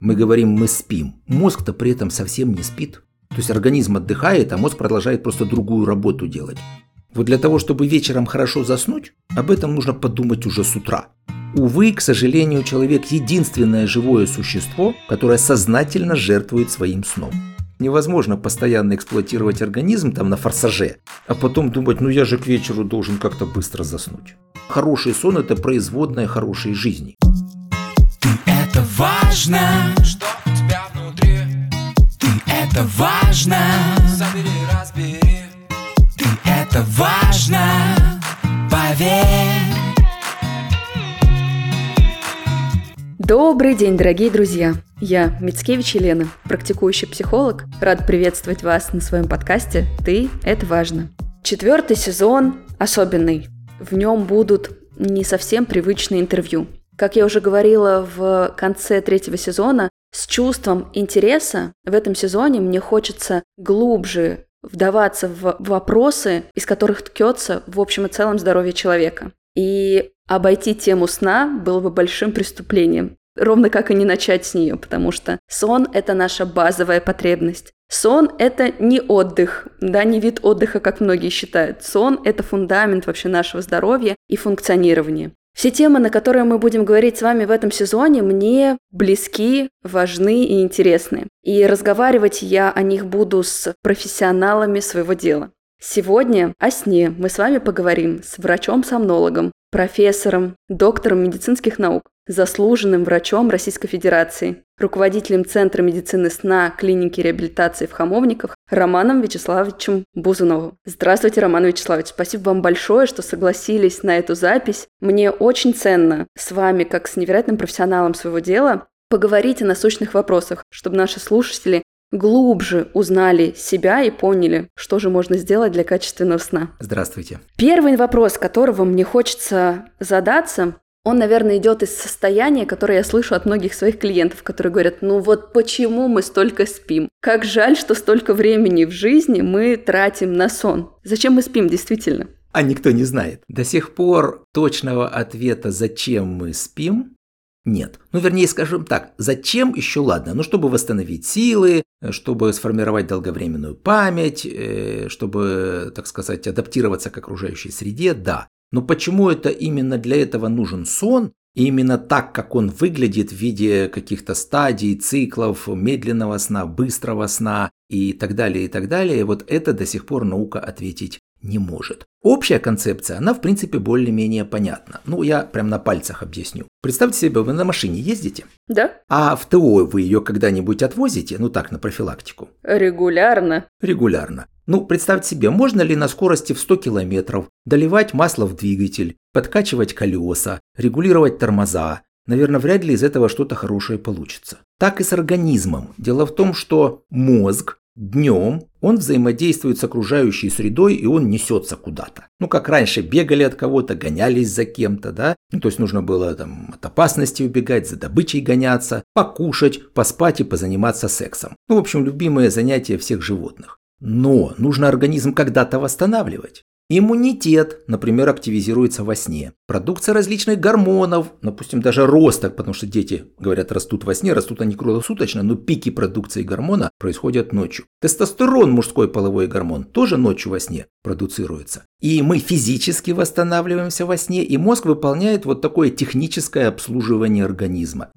мы говорим «мы спим», мозг-то при этом совсем не спит. То есть организм отдыхает, а мозг продолжает просто другую работу делать. Вот для того, чтобы вечером хорошо заснуть, об этом нужно подумать уже с утра. Увы, к сожалению, человек единственное живое существо, которое сознательно жертвует своим сном. Невозможно постоянно эксплуатировать организм там на форсаже, а потом думать, ну я же к вечеру должен как-то быстро заснуть. Хороший сон – это производная хорошей жизни. Это важно, что у тебя внутри. Ты это важно, забери, разбери. Ты это важно, поверь. Добрый день, дорогие друзья! Я Мицкевич Елена, практикующий психолог. Рад приветствовать вас на своем подкасте «Ты – это важно». Четвертый сезон особенный. В нем будут не совсем привычные интервью. Как я уже говорила в конце третьего сезона, с чувством интереса в этом сезоне мне хочется глубже вдаваться в вопросы, из которых ткется в общем и целом здоровье человека. И обойти тему сна было бы большим преступлением ровно как и не начать с нее, потому что сон – это наша базовая потребность. Сон – это не отдых, да, не вид отдыха, как многие считают. Сон – это фундамент вообще нашего здоровья и функционирования. Все темы, на которые мы будем говорить с вами в этом сезоне, мне близки, важны и интересны. И разговаривать я о них буду с профессионалами своего дела. Сегодня о сне мы с вами поговорим с врачом-сомнологом, профессором, доктором медицинских наук, заслуженным врачом Российской Федерации, руководителем Центра медицины сна клиники реабилитации в Хамовниках Романом Вячеславовичем Бузуновым. Здравствуйте, Роман Вячеславович. Спасибо вам большое, что согласились на эту запись. Мне очень ценно с вами, как с невероятным профессионалом своего дела, поговорить о насущных вопросах, чтобы наши слушатели глубже узнали себя и поняли, что же можно сделать для качественного сна. Здравствуйте. Первый вопрос, которого мне хочется задаться, он, наверное, идет из состояния, которое я слышу от многих своих клиентов, которые говорят, ну вот почему мы столько спим? Как жаль, что столько времени в жизни мы тратим на сон. Зачем мы спим действительно? А никто не знает. До сих пор точного ответа, зачем мы спим, нет. Ну, вернее, скажем так, зачем еще ладно? Ну, чтобы восстановить силы, чтобы сформировать долговременную память, э, чтобы, так сказать, адаптироваться к окружающей среде, да. Но почему это именно для этого нужен сон? И именно так, как он выглядит в виде каких-то стадий, циклов, медленного сна, быстрого сна и так далее, и так далее, вот это до сих пор наука ответить не может. Общая концепция, она в принципе более-менее понятна. Ну, я прям на пальцах объясню. Представьте себе, вы на машине ездите. Да. А в ТО вы ее когда-нибудь отвозите? Ну так, на профилактику. Регулярно. Регулярно. Ну, представьте себе, можно ли на скорости в 100 километров доливать масло в двигатель, подкачивать колеса, регулировать тормоза? Наверное, вряд ли из этого что-то хорошее получится. Так и с организмом. Дело в том, что мозг Днем он взаимодействует с окружающей средой и он несется куда-то. Ну, как раньше бегали от кого-то, гонялись за кем-то, да? Ну, то есть нужно было там от опасности убегать, за добычей гоняться, покушать, поспать и позаниматься сексом. Ну, в общем, любимое занятие всех животных. Но нужно организм когда-то восстанавливать. Иммунитет, например, активизируется во сне. Продукция различных гормонов, допустим, даже роста, потому что дети, говорят, растут во сне, растут они круглосуточно, но пики продукции гормона происходят ночью. Тестостерон, мужской половой гормон, тоже ночью во сне продуцируется. И мы физически восстанавливаемся во сне, и мозг выполняет вот такое техническое обслуживание организма.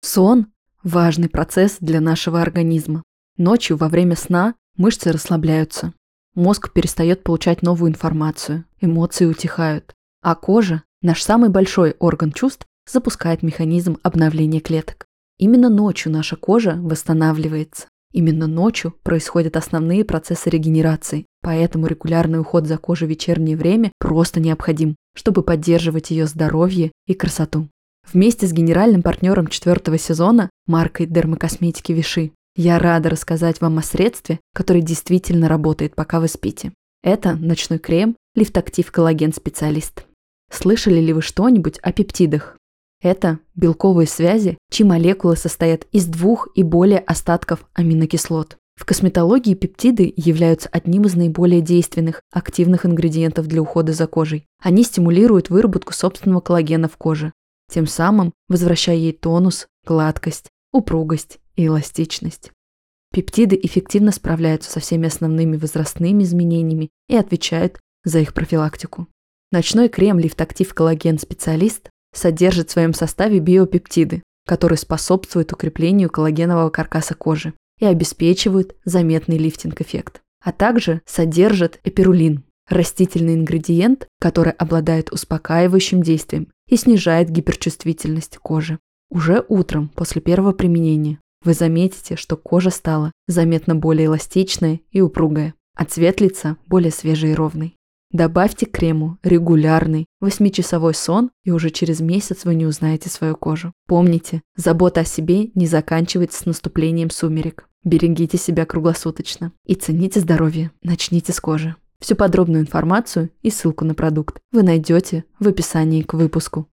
Сон – важный процесс для нашего организма. Ночью во время сна Мышцы расслабляются. Мозг перестает получать новую информацию, эмоции утихают. А кожа, наш самый большой орган чувств, запускает механизм обновления клеток. Именно ночью наша кожа восстанавливается. Именно ночью происходят основные процессы регенерации, поэтому регулярный уход за кожей в вечернее время просто необходим, чтобы поддерживать ее здоровье и красоту. Вместе с генеральным партнером четвертого сезона, маркой дермокосметики Виши, я рада рассказать вам о средстве, которое действительно работает, пока вы спите. Это ночной крем Лифтактив Коллаген Специалист. Слышали ли вы что-нибудь о пептидах? Это белковые связи, чьи молекулы состоят из двух и более остатков аминокислот. В косметологии пептиды являются одним из наиболее действенных, активных ингредиентов для ухода за кожей. Они стимулируют выработку собственного коллагена в коже. тем самым возвращая ей тонус, гладкость, упругость и эластичность. Пептиды эффективно справляются со всеми основными возрастными изменениями и отвечают за их профилактику. Ночной крем Лифтактив Коллаген Специалист содержит в своем составе биопептиды, которые способствуют укреплению коллагенового каркаса кожи и обеспечивают заметный лифтинг-эффект. А также содержит эпирулин – растительный ингредиент, который обладает успокаивающим действием и снижает гиперчувствительность кожи. Уже утром после первого применения вы заметите, что кожа стала заметно более эластичная и упругая, а цвет лица более свежий и ровный. Добавьте к крему регулярный 8-часовой сон, и уже через месяц вы не узнаете свою кожу. Помните, забота о себе не заканчивается с наступлением сумерек. Берегите себя круглосуточно и цените здоровье. Начните с кожи. Всю подробную информацию и ссылку на продукт вы найдете в описании к выпуску.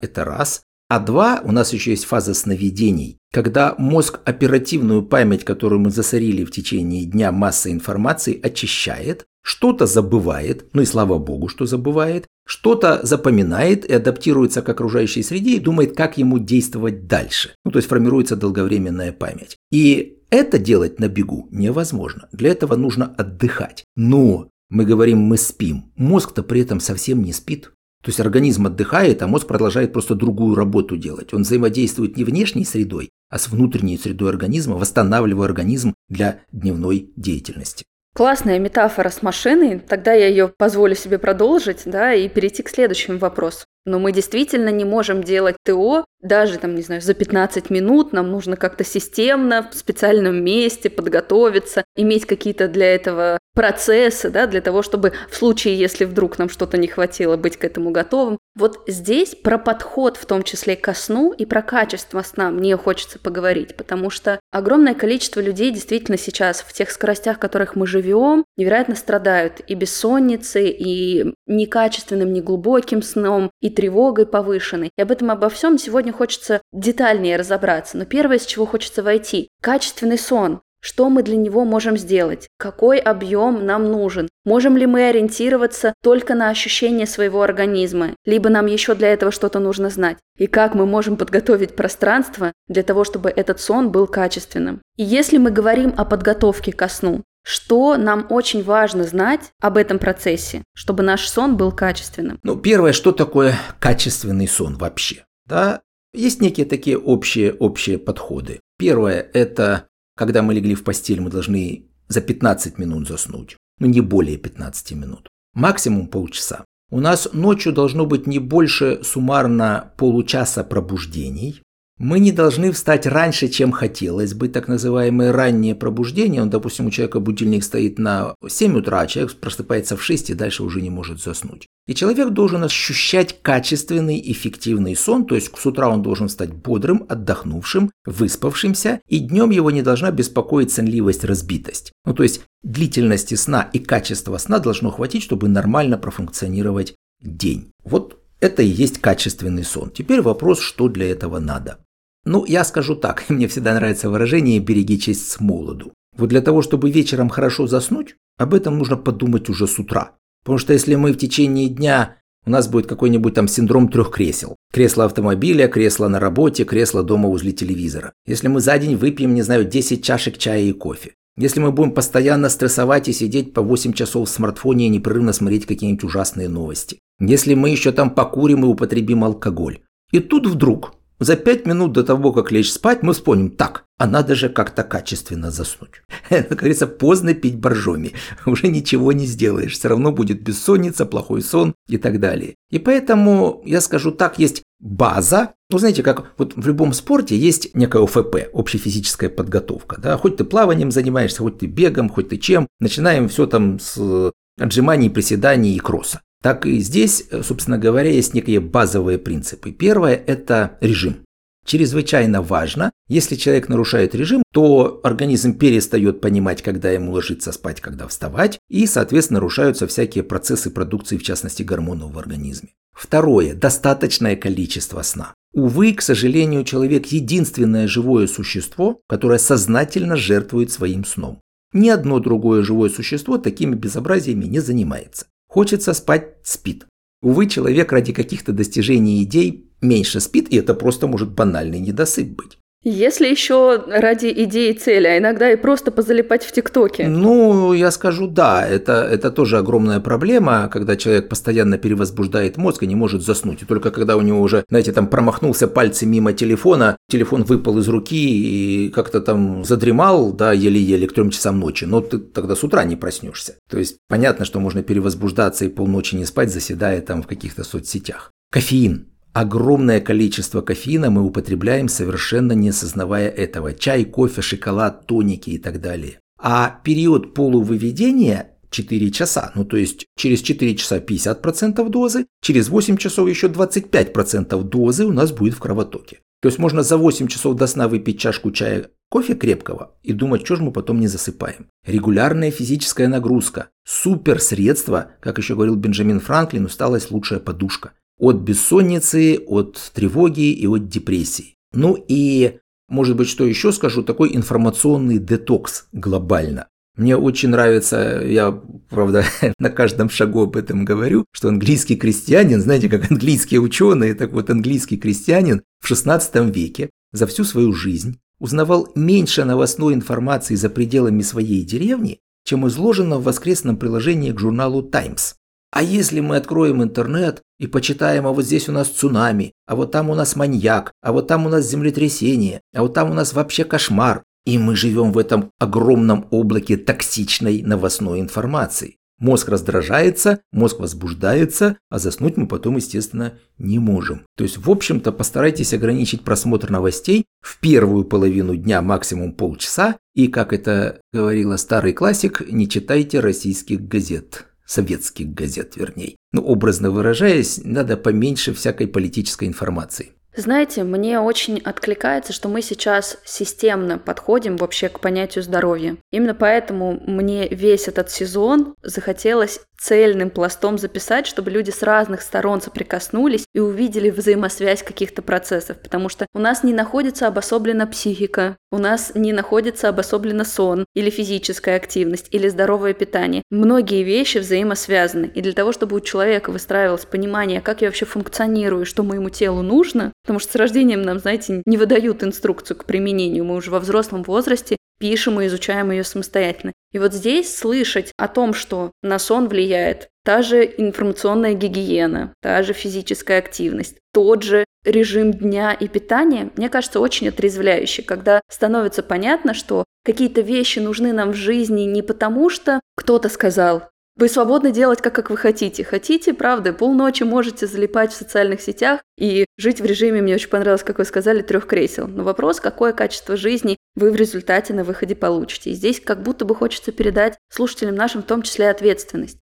Это раз. А два, у нас еще есть фаза сновидений, когда мозг оперативную память, которую мы засорили в течение дня массой информации, очищает, что-то забывает, ну и слава богу, что забывает, что-то запоминает и адаптируется к окружающей среде и думает, как ему действовать дальше. Ну, то есть формируется долговременная память. И это делать на бегу невозможно. Для этого нужно отдыхать. Но мы говорим, мы спим. Мозг-то при этом совсем не спит. То есть организм отдыхает, а мозг продолжает просто другую работу делать. Он взаимодействует не внешней средой, а с внутренней средой организма, восстанавливая организм для дневной деятельности. Классная метафора с машиной, тогда я ее позволю себе продолжить, да, и перейти к следующему вопросу. Но мы действительно не можем делать ТО даже, там, не знаю, за 15 минут. Нам нужно как-то системно, в специальном месте подготовиться, иметь какие-то для этого процессы, да, для того, чтобы в случае, если вдруг нам что-то не хватило, быть к этому готовым. Вот здесь про подход, в том числе ко сну, и про качество сна мне хочется поговорить, потому что огромное количество людей действительно сейчас в тех скоростях, в которых мы живем, невероятно страдают и бессонницей, и некачественным, неглубоким сном, и тревогой повышенной. И об этом обо всем сегодня хочется детальнее разобраться. Но первое, с чего хочется войти – качественный сон. Что мы для него можем сделать? Какой объем нам нужен? Можем ли мы ориентироваться только на ощущение своего организма? Либо нам еще для этого что-то нужно знать? И как мы можем подготовить пространство для того, чтобы этот сон был качественным? И если мы говорим о подготовке ко сну, что нам очень важно знать об этом процессе, чтобы наш сон был качественным? Ну, первое, что такое качественный сон вообще? Да, есть некие такие общие, общие подходы. Первое – это когда мы легли в постель, мы должны за 15 минут заснуть. Ну, не более 15 минут. Максимум полчаса. У нас ночью должно быть не больше суммарно получаса пробуждений. Мы не должны встать раньше, чем хотелось бы, так называемое раннее пробуждение. Он, допустим, у человека будильник стоит на 7 утра, а человек просыпается в 6 и дальше уже не может заснуть. И человек должен ощущать качественный, эффективный сон, то есть с утра он должен стать бодрым, отдохнувшим, выспавшимся, и днем его не должна беспокоить сонливость, разбитость. Ну, то есть длительности сна и качества сна должно хватить, чтобы нормально профункционировать день. Вот это и есть качественный сон. Теперь вопрос, что для этого надо. Ну, я скажу так, мне всегда нравится выражение «береги честь с молоду». Вот для того, чтобы вечером хорошо заснуть, об этом нужно подумать уже с утра. Потому что если мы в течение дня у нас будет какой-нибудь там синдром трех кресел. Кресло автомобиля, кресло на работе, кресло дома возле телевизора. Если мы за день выпьем, не знаю, 10 чашек чая и кофе. Если мы будем постоянно стрессовать и сидеть по 8 часов в смартфоне и непрерывно смотреть какие-нибудь ужасные новости. Если мы еще там покурим и употребим алкоголь. И тут вдруг за пять минут до того, как лечь спать, мы вспомним, так, а надо же как-то качественно заснуть. Как говорится, поздно пить боржоми. Уже ничего не сделаешь. Все равно будет бессонница, плохой сон и так далее. И поэтому, я скажу так, есть база. Ну, знаете, как вот в любом спорте есть некая ОФП, общефизическая подготовка. Да? Хоть ты плаванием занимаешься, хоть ты бегом, хоть ты чем. Начинаем все там с отжиманий, приседаний и кросса. Так и здесь, собственно говоря, есть некие базовые принципы. Первое – это режим. Чрезвычайно важно, если человек нарушает режим, то организм перестает понимать, когда ему ложиться спать, когда вставать, и, соответственно, нарушаются всякие процессы продукции, в частности, гормонов в организме. Второе – достаточное количество сна. Увы, к сожалению, человек – единственное живое существо, которое сознательно жертвует своим сном. Ни одно другое живое существо такими безобразиями не занимается. Хочется спать – спит. Увы, человек ради каких-то достижений идей меньше спит, и это просто может банальный недосып быть. Если еще ради идеи цели, а иногда и просто позалипать в ТикТоке. Ну, я скажу, да, это, это тоже огромная проблема, когда человек постоянно перевозбуждает мозг и не может заснуть. И только когда у него уже, знаете, там промахнулся пальцем мимо телефона, телефон выпал из руки и как-то там задремал, да, еле-еле к трем часам ночи, но ты тогда с утра не проснешься. То есть понятно, что можно перевозбуждаться и полночи не спать, заседая там в каких-то соцсетях. Кофеин Огромное количество кофеина мы употребляем, совершенно не осознавая этого. Чай, кофе, шоколад, тоники и так далее. А период полувыведения 4 часа. Ну, то есть через 4 часа 50% дозы, через 8 часов еще 25% дозы у нас будет в кровотоке. То есть можно за 8 часов до сна выпить чашку чая кофе крепкого и думать, что же мы потом не засыпаем. Регулярная физическая нагрузка. Супер средство, как еще говорил Бенджамин Франклин, усталость лучшая подушка от бессонницы, от тревоги и от депрессии. Ну и, может быть, что еще скажу, такой информационный детокс глобально. Мне очень нравится, я, правда, на каждом шагу об этом говорю, что английский крестьянин, знаете, как английские ученые, так вот английский крестьянин в 16 веке за всю свою жизнь узнавал меньше новостной информации за пределами своей деревни, чем изложено в воскресном приложении к журналу Times. А если мы откроем интернет и почитаем, а вот здесь у нас цунами, а вот там у нас маньяк, а вот там у нас землетрясение, а вот там у нас вообще кошмар, и мы живем в этом огромном облаке токсичной новостной информации. Мозг раздражается, мозг возбуждается, а заснуть мы потом, естественно, не можем. То есть, в общем-то, постарайтесь ограничить просмотр новостей в первую половину дня, максимум полчаса, и, как это говорила старый классик, не читайте российских газет советских газет, вернее. Ну, образно выражаясь, надо поменьше всякой политической информации. Знаете, мне очень откликается, что мы сейчас системно подходим вообще к понятию здоровья. Именно поэтому мне весь этот сезон захотелось цельным пластом записать, чтобы люди с разных сторон соприкоснулись и увидели взаимосвязь каких-то процессов, потому что у нас не находится обособлена психика, у нас не находится обособлена сон или физическая активность или здоровое питание. Многие вещи взаимосвязаны, и для того, чтобы у человека выстраивалось понимание, как я вообще функционирую, что моему телу нужно, потому что с рождением нам, знаете, не выдают инструкцию к применению, мы уже во взрослом возрасте пишем и изучаем ее самостоятельно. И вот здесь слышать о том, что на сон влияет та же информационная гигиена, та же физическая активность, тот же режим дня и питания, мне кажется, очень отрезвляюще, когда становится понятно, что какие-то вещи нужны нам в жизни не потому, что кто-то сказал, вы свободны делать как, как вы хотите. Хотите, правда, полночи можете залипать в социальных сетях и жить в режиме, мне очень понравилось, как вы сказали, трех кресел. Но вопрос, какое качество жизни вы в результате на выходе получите. И здесь как будто бы хочется передать слушателям нашим в том числе ответственность.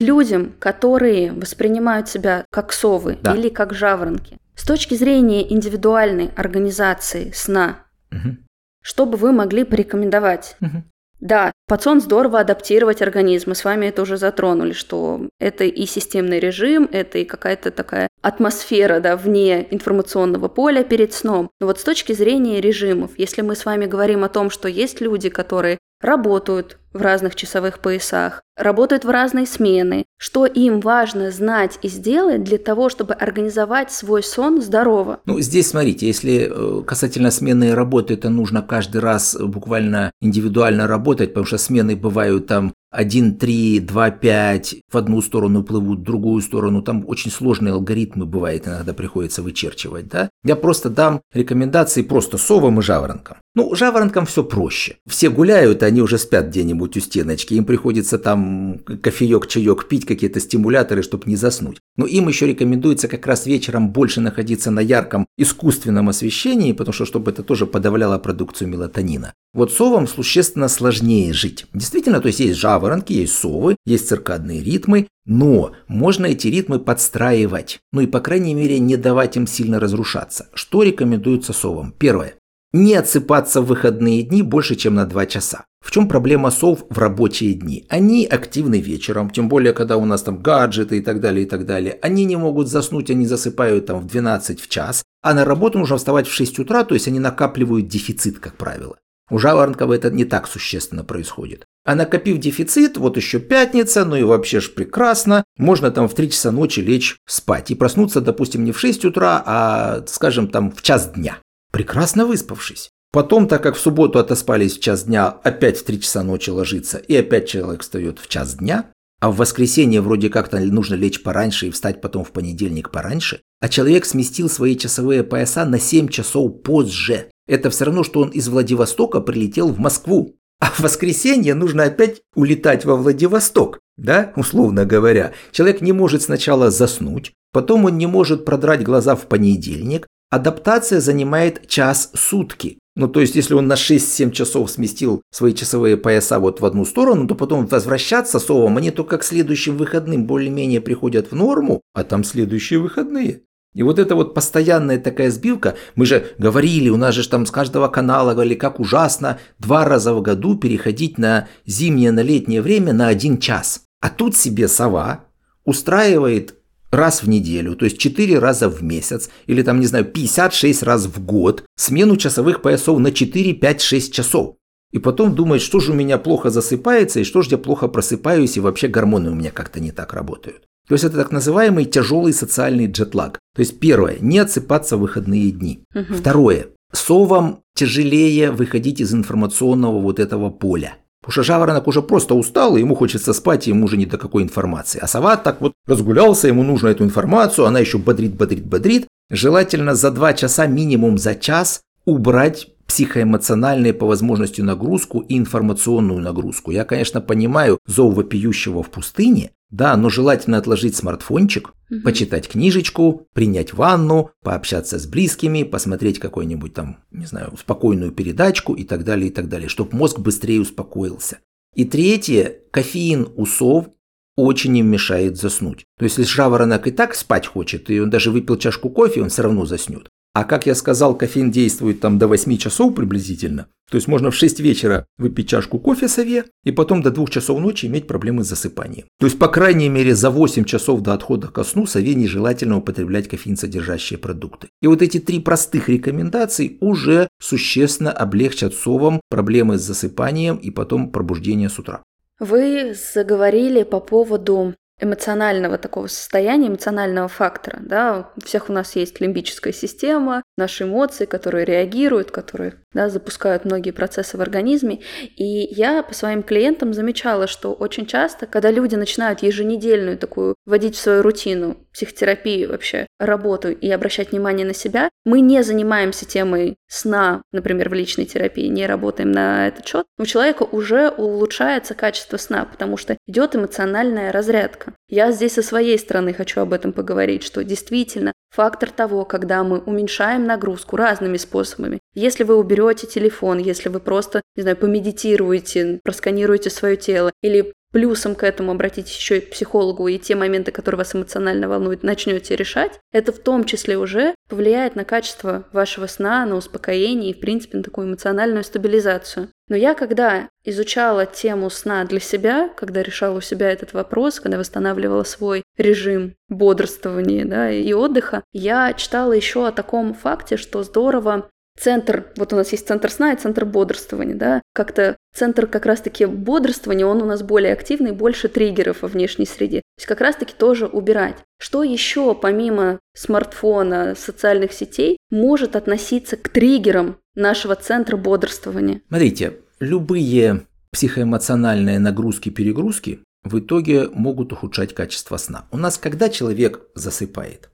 Людям, которые воспринимают себя как совы да. или как жаворонки, с точки зрения индивидуальной организации сна, угу. что бы вы могли порекомендовать? Угу. Да, под сон здорово адаптировать организм. Мы с вами это уже затронули, что это и системный режим, это и какая-то такая атмосфера да, вне информационного поля перед сном. Но вот с точки зрения режимов, если мы с вами говорим о том, что есть люди, которые работают в разных часовых поясах, работают в разные смены, что им важно знать и сделать для того, чтобы организовать свой сон здорово. Ну, здесь смотрите, если э, касательно смены работы, это нужно каждый раз буквально индивидуально работать, потому что смены бывают там 1-3, 2-5 в одну сторону плывут, в другую сторону. Там очень сложные алгоритмы бывает, иногда приходится вычерчивать. Да? Я просто дам рекомендации просто совам и жаворонкам. Ну, жаворонкам все проще. Все гуляют, они уже спят где-нибудь у стеночки. Им приходится там кофеек, чаек пить, какие-то стимуляторы, чтобы не заснуть. Но им еще рекомендуется как раз вечером больше находиться на ярком искусственном освещении, потому что чтобы это тоже подавляло продукцию мелатонина. Вот совам существенно сложнее жить. Действительно, то есть есть жаворонки, есть совы, есть циркадные ритмы, но можно эти ритмы подстраивать. Ну и, по крайней мере, не давать им сильно разрушаться. Что рекомендуется совам? Первое. Не отсыпаться в выходные дни больше, чем на 2 часа. В чем проблема сов в рабочие дни? Они активны вечером, тем более, когда у нас там гаджеты и так далее, и так далее. Они не могут заснуть, они засыпают там в 12 в час, а на работу нужно вставать в 6 утра, то есть они накапливают дефицит, как правило. У жаворонков это не так существенно происходит. А накопив дефицит, вот еще пятница, ну и вообще ж прекрасно, можно там в 3 часа ночи лечь спать и проснуться, допустим, не в 6 утра, а, скажем, там в час дня, прекрасно выспавшись. Потом, так как в субботу отоспались в час дня, опять в 3 часа ночи ложиться, и опять человек встает в час дня, а в воскресенье вроде как-то нужно лечь пораньше и встать потом в понедельник пораньше, а человек сместил свои часовые пояса на 7 часов позже. Это все равно, что он из Владивостока прилетел в Москву. А в воскресенье нужно опять улетать во Владивосток, да, условно говоря. Человек не может сначала заснуть, потом он не может продрать глаза в понедельник. Адаптация занимает час сутки. Ну, то есть, если он на 6-7 часов сместил свои часовые пояса вот в одну сторону, то потом возвращаться совам, они только к следующим выходным более-менее приходят в норму, а там следующие выходные. И вот эта вот постоянная такая сбивка, мы же говорили, у нас же там с каждого канала говорили, как ужасно два раза в году переходить на зимнее, на летнее время на один час. А тут себе сова устраивает раз в неделю, то есть 4 раза в месяц, или там, не знаю, 56 раз в год, смену часовых поясов на 4, 5, 6 часов. И потом думает, что же у меня плохо засыпается, и что же я плохо просыпаюсь, и вообще гормоны у меня как-то не так работают. То есть это так называемый тяжелый социальный джетлаг. То есть первое, не отсыпаться в выходные дни. Угу. Второе, совам тяжелее выходить из информационного вот этого поля. Потому что жаворонок уже просто устал, и ему хочется спать, и ему уже не до какой информации. А сова так вот разгулялся, ему нужно эту информацию, она еще бодрит, бодрит, бодрит. Желательно за два часа, минимум за час, убрать психоэмоциональную по возможности нагрузку и информационную нагрузку. Я, конечно, понимаю зов вопиющего в пустыне, да, но желательно отложить смартфончик, угу. почитать книжечку, принять ванну, пообщаться с близкими, посмотреть какой-нибудь там, не знаю, спокойную передачку и так далее, и так далее, чтобы мозг быстрее успокоился. И третье, кофеин у сов очень им мешает заснуть. То есть, если жаворонок и так спать хочет, и он даже выпил чашку кофе, он все равно заснет. А как я сказал, кофеин действует там до 8 часов приблизительно. То есть можно в 6 вечера выпить чашку кофе сове и потом до 2 часов ночи иметь проблемы с засыпанием. То есть, по крайней мере, за 8 часов до отхода ко сну сове нежелательно употреблять кофеин содержащие продукты. И вот эти три простых рекомендаций уже существенно облегчат совам проблемы с засыпанием и потом пробуждение с утра. Вы заговорили по поводу эмоционального такого состояния, эмоционального фактора. Да? У всех у нас есть лимбическая система, наши эмоции, которые реагируют, которые да, запускают многие процессы в организме. И я по своим клиентам замечала, что очень часто, когда люди начинают еженедельную такую вводить в свою рутину психотерапию вообще, работу и обращать внимание на себя, мы не занимаемся темой сна, например, в личной терапии, не работаем на этот счет, у человека уже улучшается качество сна, потому что идет эмоциональная разрядка. Я здесь со своей стороны хочу об этом поговорить, что действительно фактор того, когда мы уменьшаем нагрузку разными способами. Если вы уберете телефон, если вы просто, не знаю, помедитируете, просканируете свое тело или плюсом к этому обратитесь еще и к психологу, и те моменты, которые вас эмоционально волнуют, начнете решать, это в том числе уже повлияет на качество вашего сна, на успокоение и, в принципе, на такую эмоциональную стабилизацию. Но я, когда изучала тему сна для себя, когда решала у себя этот вопрос, когда восстанавливала свой режим бодрствования да, и отдыха, я читала еще о таком факте, что здорово центр, вот у нас есть центр сна и центр бодрствования, да, как-то центр как раз-таки бодрствования, он у нас более активный, больше триггеров во внешней среде. То есть как раз-таки тоже убирать. Что еще помимо смартфона, социальных сетей может относиться к триггерам нашего центра бодрствования? Смотрите, любые психоэмоциональные нагрузки-перегрузки в итоге могут ухудшать качество сна. У нас, когда человек засыпает,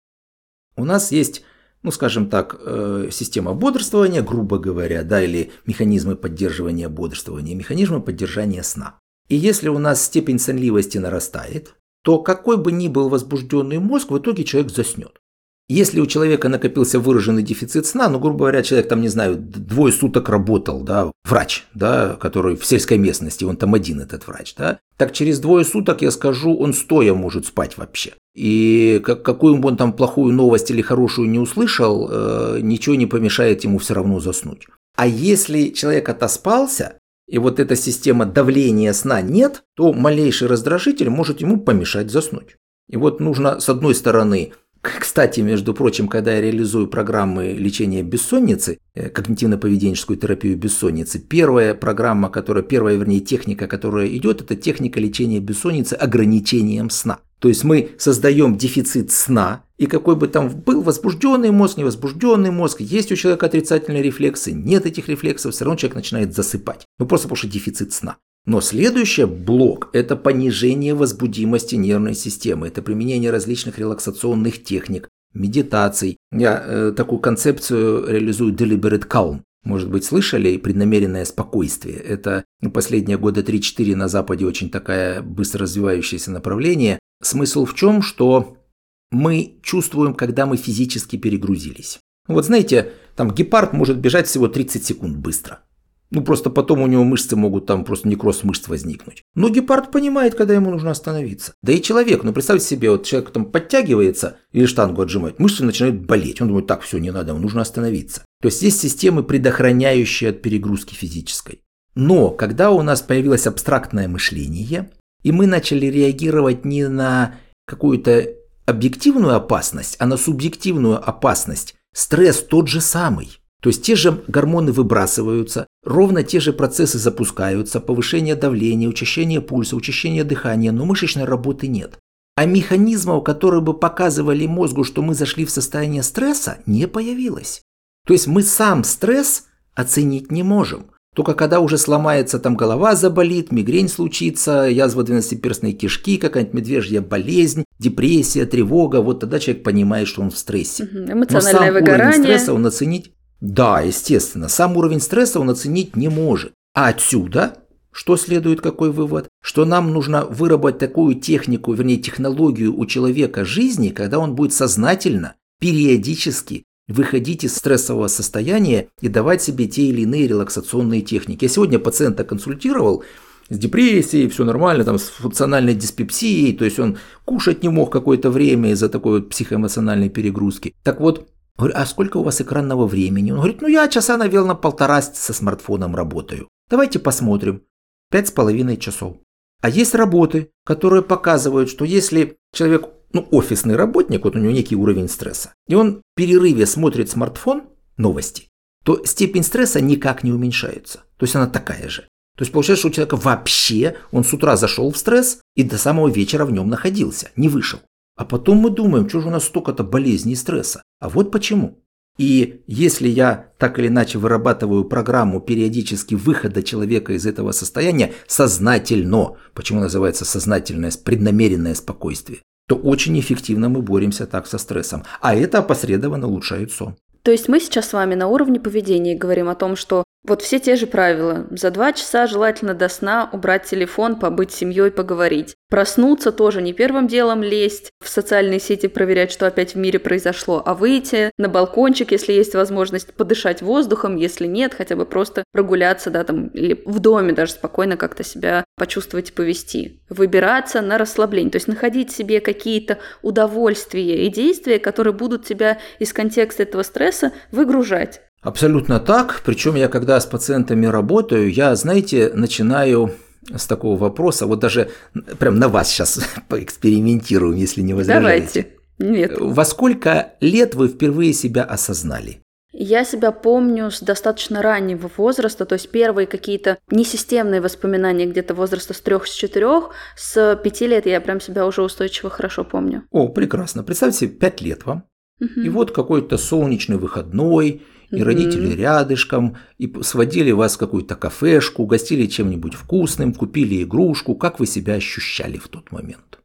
у нас есть ну, скажем так, э, система бодрствования, грубо говоря, да, или механизмы поддерживания бодрствования, механизмы поддержания сна. И если у нас степень сонливости нарастает, то какой бы ни был возбужденный мозг, в итоге человек заснет. Если у человека накопился выраженный дефицит сна, ну, грубо говоря, человек там, не знаю, двое суток работал, да, врач, да, который в сельской местности, он там один этот врач, да, так через двое суток, я скажу, он стоя может спать вообще. И как, какую бы он там плохую новость или хорошую не услышал, э, ничего не помешает ему все равно заснуть. А если человек отоспался, и вот эта система давления сна нет, то малейший раздражитель может ему помешать заснуть. И вот нужно, с одной стороны, Кстати, между прочим, когда я реализую программы лечения бессонницы, э, когнитивно-поведенческую терапию бессонницы, первая программа, которая, первая, вернее, техника, которая идет, это техника лечения бессонницы ограничением сна. То есть мы создаем дефицит сна, и какой бы там был возбужденный мозг, невозбужденный мозг, есть у человека отрицательные рефлексы, нет этих рефлексов, все равно человек начинает засыпать. Ну просто потому что дефицит сна. Но следующий блок – это понижение возбудимости нервной системы, это применение различных релаксационных техник, медитаций. Я э, такую концепцию реализую deliberate calm. Может быть, слышали преднамеренное спокойствие. Это последние года 3-4 на Западе очень такая быстро развивающееся направление. Смысл в чем, что мы чувствуем, когда мы физически перегрузились. Вот знаете, там гепард может бежать всего 30 секунд быстро. Ну, просто потом у него мышцы могут там просто некроз мышц возникнуть. Но гепард понимает, когда ему нужно остановиться. Да и человек, ну представьте себе, вот человек там подтягивается или штангу отжимает, мышцы начинают болеть. Он думает, так, все, не надо, нужно остановиться. То есть есть системы, предохраняющие от перегрузки физической. Но когда у нас появилось абстрактное мышление, и мы начали реагировать не на какую-то объективную опасность, а на субъективную опасность, стресс тот же самый – то есть те же гормоны выбрасываются, ровно те же процессы запускаются, повышение давления, учащение пульса, учащение дыхания, но мышечной работы нет. А механизмов, которые бы показывали мозгу, что мы зашли в состояние стресса, не появилось. То есть мы сам стресс оценить не можем. Только когда уже сломается там голова заболит, мигрень случится, язва двенадцатиперстной кишки, какая-нибудь медвежья болезнь, депрессия, тревога, вот тогда человек понимает, что он в стрессе. Эмоциональное Но сам выгорание. уровень стресса он оценить да, естественно, сам уровень стресса он оценить не может. А отсюда что следует, какой вывод? Что нам нужно выработать такую технику, вернее технологию у человека жизни, когда он будет сознательно, периодически выходить из стрессового состояния и давать себе те или иные релаксационные техники. Я сегодня пациента консультировал, с депрессией, все нормально, там, с функциональной диспепсией, то есть он кушать не мог какое-то время из-за такой вот психоэмоциональной перегрузки. Так вот, Говорю, а сколько у вас экранного времени? Он говорит, ну я часа, наверное, полтора со смартфоном работаю. Давайте посмотрим. Пять с половиной часов. А есть работы, которые показывают, что если человек, ну, офисный работник, вот у него некий уровень стресса, и он в перерыве смотрит смартфон, новости, то степень стресса никак не уменьшается. То есть она такая же. То есть получается, что у человека вообще, он с утра зашел в стресс и до самого вечера в нем находился, не вышел. А потом мы думаем, что же у нас столько-то болезней и стресса. А вот почему. И если я так или иначе вырабатываю программу периодически выхода человека из этого состояния сознательно, почему называется сознательное, преднамеренное спокойствие, то очень эффективно мы боремся так со стрессом. А это опосредованно улучшает сон. То есть мы сейчас с вами на уровне поведения говорим о том, что вот все те же правила. За два часа желательно до сна убрать телефон, побыть с семьей, поговорить. Проснуться тоже не первым делом лезть в социальные сети, проверять, что опять в мире произошло, а выйти на балкончик, если есть возможность подышать воздухом, если нет, хотя бы просто прогуляться, да, там, или в доме даже спокойно как-то себя почувствовать и повести. Выбираться на расслабление, то есть находить себе какие-то удовольствия и действия, которые будут тебя из контекста этого стресса выгружать. Абсолютно так. Причем я когда с пациентами работаю, я, знаете, начинаю с такого вопроса, вот даже прям на вас сейчас поэкспериментируем, если не возражаете. Давайте. Нет. Во сколько лет вы впервые себя осознали? Я себя помню с достаточно раннего возраста, то есть первые какие-то несистемные воспоминания где-то возраста с трех, с четырех, с пяти лет я прям себя уже устойчиво хорошо помню. О, прекрасно. Представьте, пять лет вам, угу. и вот какой-то солнечный выходной, и родители рядышком, и сводили вас в какую-то кафешку, гостили чем-нибудь вкусным, купили игрушку. Как вы себя ощущали в тот момент?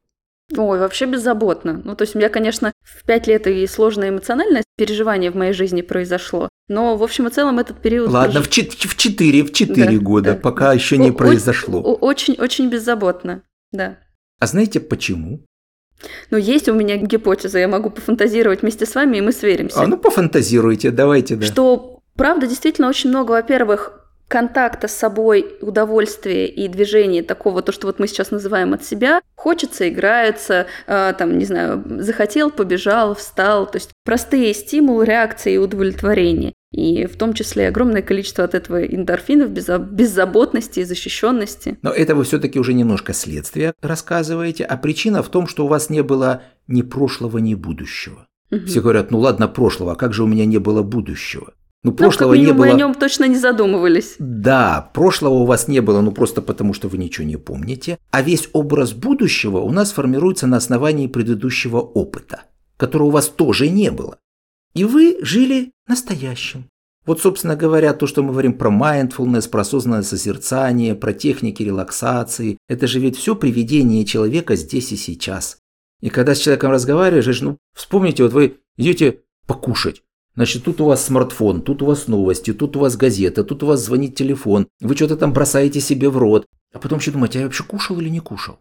Ой, вообще беззаботно. Ну, то есть у меня, конечно, в пять лет и сложное эмоциональное переживание в моей жизни произошло. Но, в общем и целом, этот период... Ладно, в, чет- в четыре, в четыре да, года, да. пока еще не О- произошло. Очень-очень беззаботно, да. А знаете почему? Ну, есть у меня гипотеза, я могу пофантазировать вместе с вами, и мы сверимся. А ну пофантазируйте, давайте, да. Что, правда, действительно очень много, во-первых, контакта с собой, удовольствия и движения такого, то, что вот мы сейчас называем от себя, хочется, играется, э, там, не знаю, захотел, побежал, встал, то есть простые стимулы, реакции и удовлетворение. И в том числе огромное количество от этого эндорфинов, беззаботности и защищенности. Но это вы все-таки уже немножко следствие рассказываете, а причина в том, что у вас не было ни прошлого, ни будущего. Угу. Все говорят, ну ладно, прошлого, а как же у меня не было будущего? Ну, прошлого ну, не было. Мы о нем точно не задумывались. Да, прошлого у вас не было, ну просто потому, что вы ничего не помните. А весь образ будущего у нас формируется на основании предыдущего опыта, которого у вас тоже не было. И вы жили настоящим. Вот, собственно говоря, то, что мы говорим про mindfulness, про осознанное созерцание, про техники релаксации, это же ведь все приведение человека здесь и сейчас. И когда с человеком разговариваешь, ну, вспомните, вот вы идете покушать, Значит, тут у вас смартфон, тут у вас новости, тут у вас газета, тут у вас звонит телефон. Вы что-то там бросаете себе в рот. А потом еще думаете, а я вообще кушал или не кушал?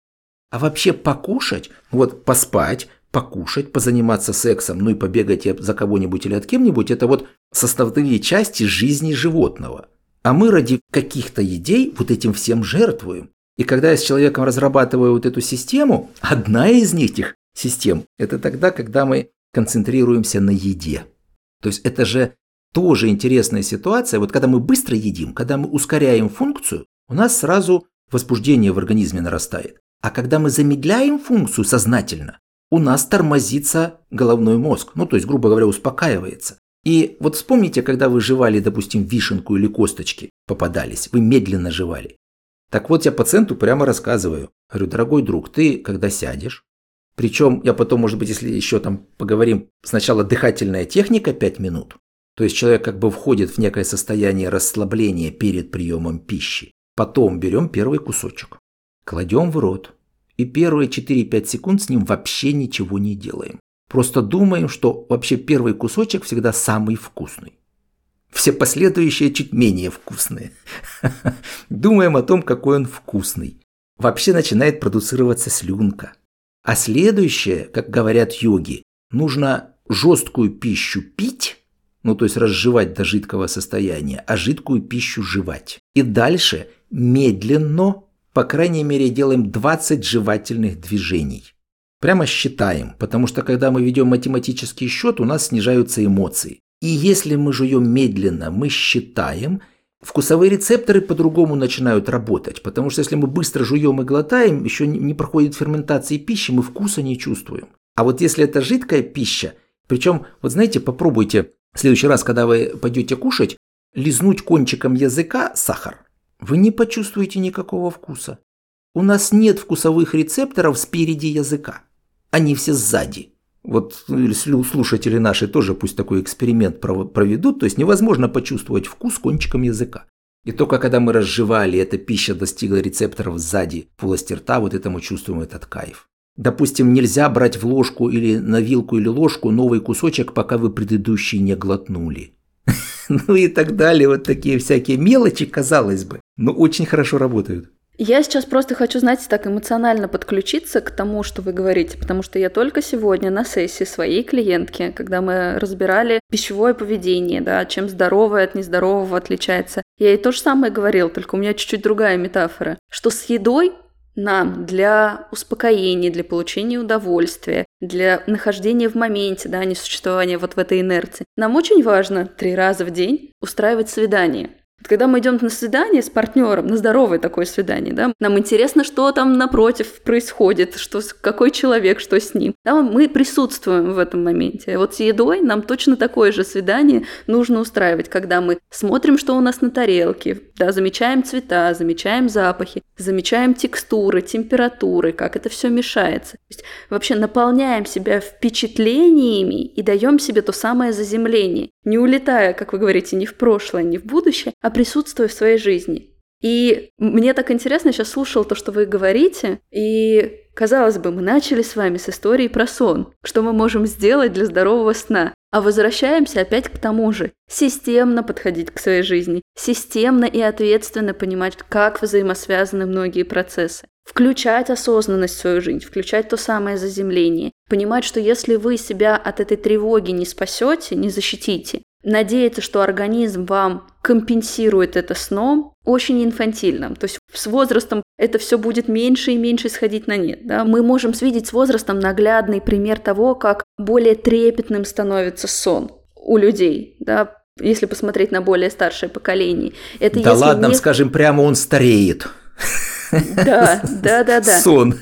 А вообще покушать, вот поспать, покушать, позаниматься сексом, ну и побегать за кого-нибудь или от кем-нибудь, это вот составные части жизни животного. А мы ради каких-то идей вот этим всем жертвуем. И когда я с человеком разрабатываю вот эту систему, одна из них, этих систем, это тогда, когда мы концентрируемся на еде. То есть это же тоже интересная ситуация. Вот когда мы быстро едим, когда мы ускоряем функцию, у нас сразу возбуждение в организме нарастает. А когда мы замедляем функцию сознательно, у нас тормозится головной мозг, ну то есть, грубо говоря, успокаивается. И вот вспомните, когда вы жевали, допустим, вишенку или косточки попадались, вы медленно жевали. Так вот, я пациенту прямо рассказываю. Говорю, дорогой друг, ты когда сядешь, причем я потом, может быть, если еще там поговорим, сначала дыхательная техника 5 минут, то есть человек как бы входит в некое состояние расслабления перед приемом пищи. Потом берем первый кусочек, кладем в рот, и первые 4-5 секунд с ним вообще ничего не делаем. Просто думаем, что вообще первый кусочек всегда самый вкусный. Все последующие чуть менее вкусные. Думаем о том, какой он вкусный. Вообще начинает продуцироваться слюнка. А следующее, как говорят йоги, нужно жесткую пищу пить, ну то есть разжевать до жидкого состояния, а жидкую пищу жевать. И дальше медленно, по крайней мере, делаем 20 жевательных движений. Прямо считаем, потому что когда мы ведем математический счет, у нас снижаются эмоции. И если мы жуем медленно, мы считаем – Вкусовые рецепторы по-другому начинают работать, потому что если мы быстро жуем и глотаем, еще не проходит ферментации пищи, мы вкуса не чувствуем. А вот если это жидкая пища, причем, вот знаете, попробуйте в следующий раз, когда вы пойдете кушать, лизнуть кончиком языка сахар. Вы не почувствуете никакого вкуса. У нас нет вкусовых рецепторов спереди языка. Они все сзади. Вот слушатели наши тоже пусть такой эксперимент проведут, то есть невозможно почувствовать вкус кончиком языка. И только когда мы разжевали, эта пища достигла рецепторов сзади полости рта, вот это мы чувствуем этот кайф. Допустим, нельзя брать в ложку или на вилку или ложку новый кусочек, пока вы предыдущий не глотнули. Ну и так далее, вот такие всякие мелочи, казалось бы, но очень хорошо работают. Я сейчас просто хочу, знаете, так эмоционально подключиться к тому, что вы говорите, потому что я только сегодня на сессии своей клиентки, когда мы разбирали пищевое поведение, да, чем здоровое от нездорового отличается, я ей то же самое говорил, только у меня чуть-чуть другая метафора, что с едой нам для успокоения, для получения удовольствия, для нахождения в моменте, да, а не существования вот в этой инерции. Нам очень важно три раза в день устраивать свидание. Когда мы идем на свидание с партнером, на здоровое такое свидание, да, нам интересно, что там напротив происходит, что, какой человек, что с ним. Да, мы присутствуем в этом моменте. Вот с едой нам точно такое же свидание нужно устраивать, когда мы смотрим, что у нас на тарелке, да, замечаем цвета, замечаем запахи, замечаем текстуры, температуры, как это все мешается. То есть вообще наполняем себя впечатлениями и даем себе то самое заземление, не улетая, как вы говорите, ни в прошлое, ни в будущее, а присутствуя в своей жизни. И мне так интересно, сейчас слушал то, что вы говорите, и казалось бы, мы начали с вами с истории про сон. Что мы можем сделать для здорового сна? А возвращаемся опять к тому же. Системно подходить к своей жизни, системно и ответственно понимать, как взаимосвязаны многие процессы. Включать осознанность в свою жизнь, включать то самое заземление. Понимать, что если вы себя от этой тревоги не спасете, не защитите, надеяться, что организм вам компенсирует это сном, очень инфантильно. То есть с возрастом это все будет меньше и меньше сходить на нет. Да? Мы можем видеть с возрастом наглядный пример того, как более трепетным становится сон у людей. Да? Если посмотреть на более старшее поколение. Это да ладно, не... скажем прямо, он стареет. Да, да, да, да. Сон.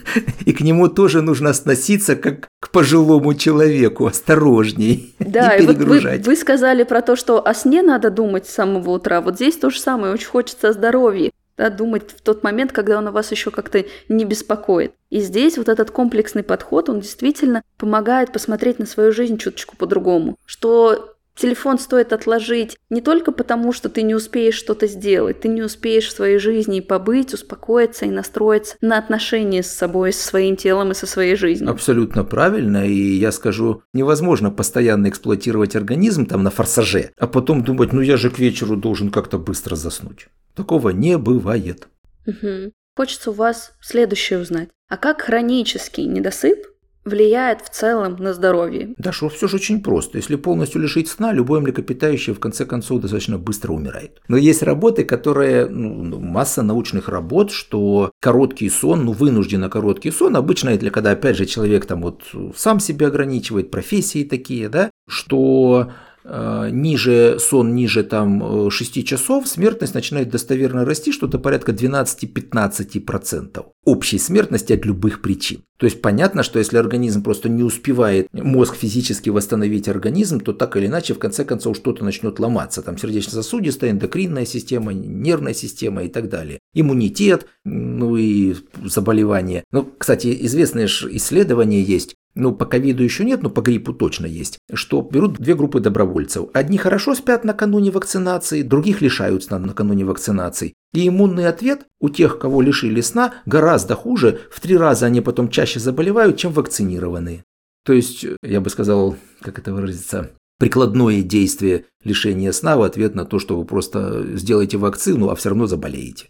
И к нему тоже нужно относиться как к пожилому человеку, осторожней. Да, не и вот вы, вы сказали про то, что о сне надо думать с самого утра. Вот здесь то же самое, очень хочется о здоровье. Да, думать в тот момент, когда он вас еще как-то не беспокоит. И здесь вот этот комплексный подход, он действительно помогает посмотреть на свою жизнь чуточку по-другому. Что Телефон стоит отложить не только потому, что ты не успеешь что-то сделать, ты не успеешь в своей жизни побыть, успокоиться и настроиться на отношения с собой, со своим телом и со своей жизнью. Абсолютно правильно, и я скажу, невозможно постоянно эксплуатировать организм там на форсаже, а потом думать, ну я же к вечеру должен как-то быстро заснуть. Такого не бывает. Угу. Хочется у вас следующее узнать. А как хронический недосып влияет в целом на здоровье? Да что, все же очень просто. Если полностью лишить сна, любое млекопитающее в конце концов достаточно быстро умирает. Но есть работы, которые, ну, масса научных работ, что короткий сон, ну, вынужденно короткий сон, обычно это когда, опять же, человек там вот сам себя ограничивает, профессии такие, да, что ниже сон ниже там 6 э, часов, смертность начинает достоверно расти, что-то порядка 12-15% общей смертности от любых причин. То есть понятно, что если организм просто не успевает мозг физически восстановить организм, то так или иначе в конце концов что-то начнет ломаться. Там сердечно-сосудистая, эндокринная система, нервная система и так далее. Иммунитет, ну и заболевания. Ну, кстати, известные исследования есть, ну, по ковиду еще нет, но по гриппу точно есть, что берут две группы добровольцев. Одни хорошо спят накануне вакцинации, других лишают сна накануне вакцинации. И иммунный ответ у тех, кого лишили сна, гораздо хуже, в три раза они потом чаще заболевают, чем вакцинированные. То есть, я бы сказал, как это выразится, прикладное действие лишения сна в ответ на то, что вы просто сделаете вакцину, а все равно заболеете.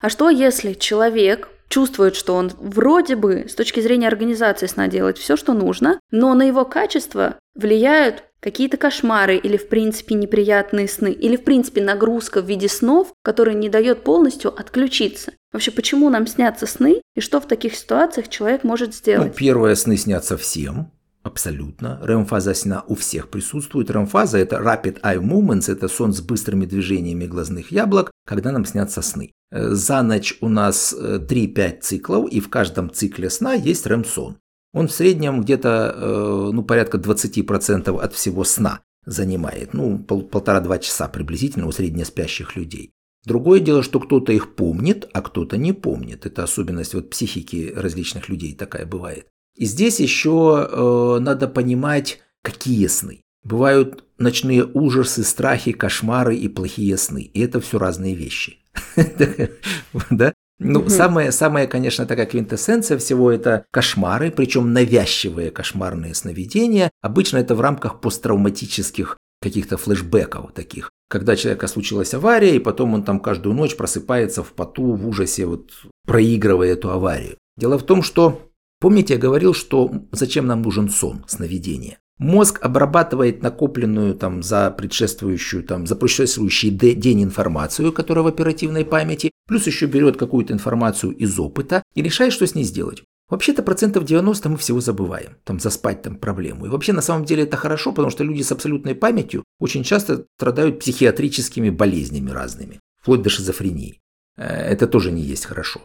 А что если человек чувствует, что он вроде бы с точки зрения организации сна делает все, что нужно, но на его качество влияют какие-то кошмары или в принципе неприятные сны, или в принципе нагрузка в виде снов, которая не дает полностью отключиться. Вообще, почему нам снятся сны и что в таких ситуациях человек может сделать? Ну, первое, сны снятся всем. Абсолютно. Сна у всех присутствует. РЭМ-фаза – это Rapid Eye Movements, это сон с быстрыми движениями глазных яблок, когда нам снятся сны. Э, за ночь у нас 3-5 э, циклов, и в каждом цикле сна есть РЭМ-сон. Он в среднем где-то э, ну, порядка 20% от всего сна занимает, ну, пол, полтора-два часа приблизительно у среднеспящих людей. Другое дело, что кто-то их помнит, а кто-то не помнит. Это особенность вот психики различных людей такая бывает. И здесь еще э, надо понимать, какие сны. Бывают ночные ужасы, страхи, кошмары и плохие сны. И это все разные вещи. Да? Ну, самое, самое, конечно, такая квинтэссенция всего это кошмары, причем навязчивые кошмарные сновидения. Обычно это в рамках посттравматических каких-то флешбеков таких. Когда человека случилась авария, и потом он там каждую ночь просыпается в поту, в ужасе, вот проигрывая эту аварию. Дело в том, что Помните, я говорил, что зачем нам нужен сон, сновидение? Мозг обрабатывает накопленную там за предшествующую, там, за предшествующий день информацию, которая в оперативной памяти, плюс еще берет какую-то информацию из опыта и решает, что с ней сделать. Вообще-то процентов 90 мы всего забываем, там заспать там проблему. И вообще на самом деле это хорошо, потому что люди с абсолютной памятью очень часто страдают психиатрическими болезнями разными, вплоть до шизофрении. Э, это тоже не есть хорошо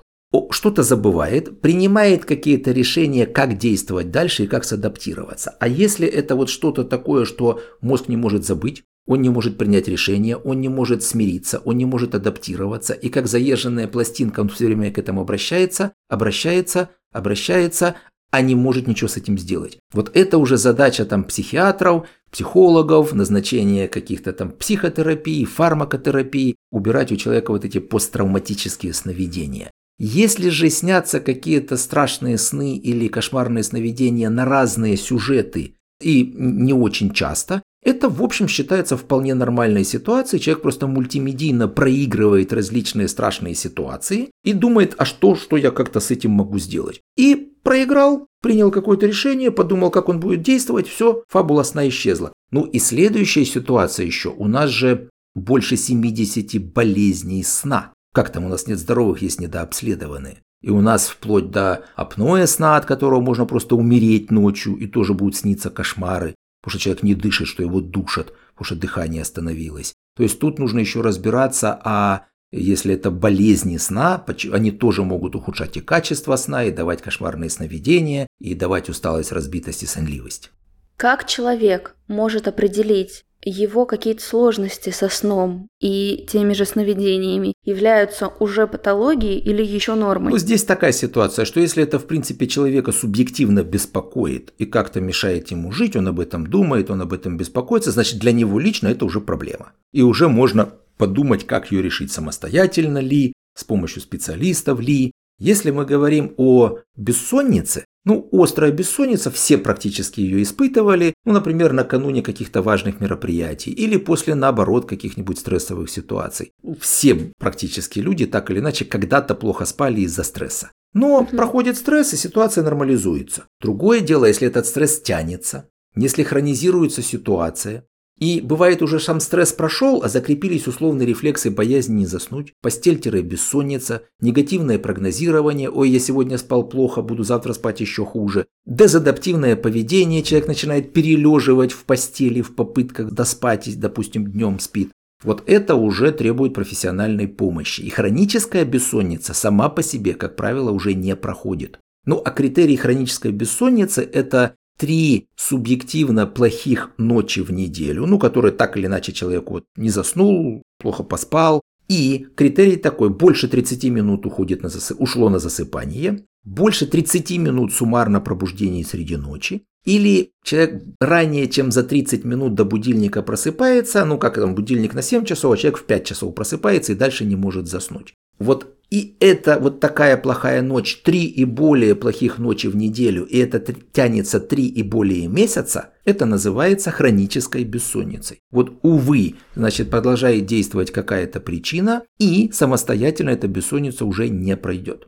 что-то забывает, принимает какие-то решения, как действовать дальше и как садаптироваться. А если это вот что-то такое, что мозг не может забыть, он не может принять решение, он не может смириться, он не может адаптироваться, и как заезженная пластинка он все время к этому обращается, обращается, обращается, а не может ничего с этим сделать. Вот это уже задача там психиатров, психологов, назначение каких-то там психотерапий, фармакотерапии, убирать у человека вот эти посттравматические сновидения. Если же снятся какие-то страшные сны или кошмарные сновидения на разные сюжеты и не очень часто, это, в общем, считается вполне нормальной ситуацией. Человек просто мультимедийно проигрывает различные страшные ситуации и думает, а что, что я как-то с этим могу сделать. И проиграл, принял какое-то решение, подумал, как он будет действовать, все, фабула сна исчезла. Ну и следующая ситуация еще. У нас же больше 70 болезней сна. Как там у нас нет здоровых, есть недообследованные. И у нас вплоть до апноэ сна, от которого можно просто умереть ночью, и тоже будут сниться кошмары, потому что человек не дышит, что его душат, потому что дыхание остановилось. То есть тут нужно еще разбираться, а Если это болезни сна, они тоже могут ухудшать и качество сна, и давать кошмарные сновидения, и давать усталость, разбитость и сонливость. Как человек может определить, его какие-то сложности со сном и теми же сновидениями являются уже патологией или еще нормой? Ну, здесь такая ситуация, что если это, в принципе, человека субъективно беспокоит и как-то мешает ему жить, он об этом думает, он об этом беспокоится, значит, для него лично это уже проблема. И уже можно подумать, как ее решить самостоятельно ли, с помощью специалистов ли. Если мы говорим о бессоннице, ну, острая бессонница, все практически ее испытывали, ну, например, накануне каких-то важных мероприятий или после, наоборот, каких-нибудь стрессовых ситуаций. Все практически люди так или иначе когда-то плохо спали из-за стресса. Но угу. проходит стресс, и ситуация нормализуется. Другое дело, если этот стресс тянется, если хронизируется ситуация, и бывает уже сам стресс прошел, а закрепились условные рефлексы боязни не заснуть, постель-бессонница, негативное прогнозирование «Ой, я сегодня спал плохо, буду завтра спать еще хуже», дезадаптивное поведение, человек начинает перележивать в постели в попытках доспать, допустим, днем спит. Вот это уже требует профессиональной помощи. И хроническая бессонница сама по себе, как правило, уже не проходит. Ну а критерий хронической бессонницы – это три субъективно плохих ночи в неделю, ну, которые так или иначе человек вот не заснул, плохо поспал. И критерий такой, больше 30 минут уходит на засы... ушло на засыпание, больше 30 минут суммарно пробуждений среди ночи, или человек ранее, чем за 30 минут до будильника просыпается, ну как там, будильник на 7 часов, а человек в 5 часов просыпается и дальше не может заснуть. Вот и это вот такая плохая ночь, три и более плохих ночи в неделю, и это тянется три и более месяца, это называется хронической бессонницей. Вот увы, значит, продолжает действовать какая-то причина, и самостоятельно эта бессонница уже не пройдет.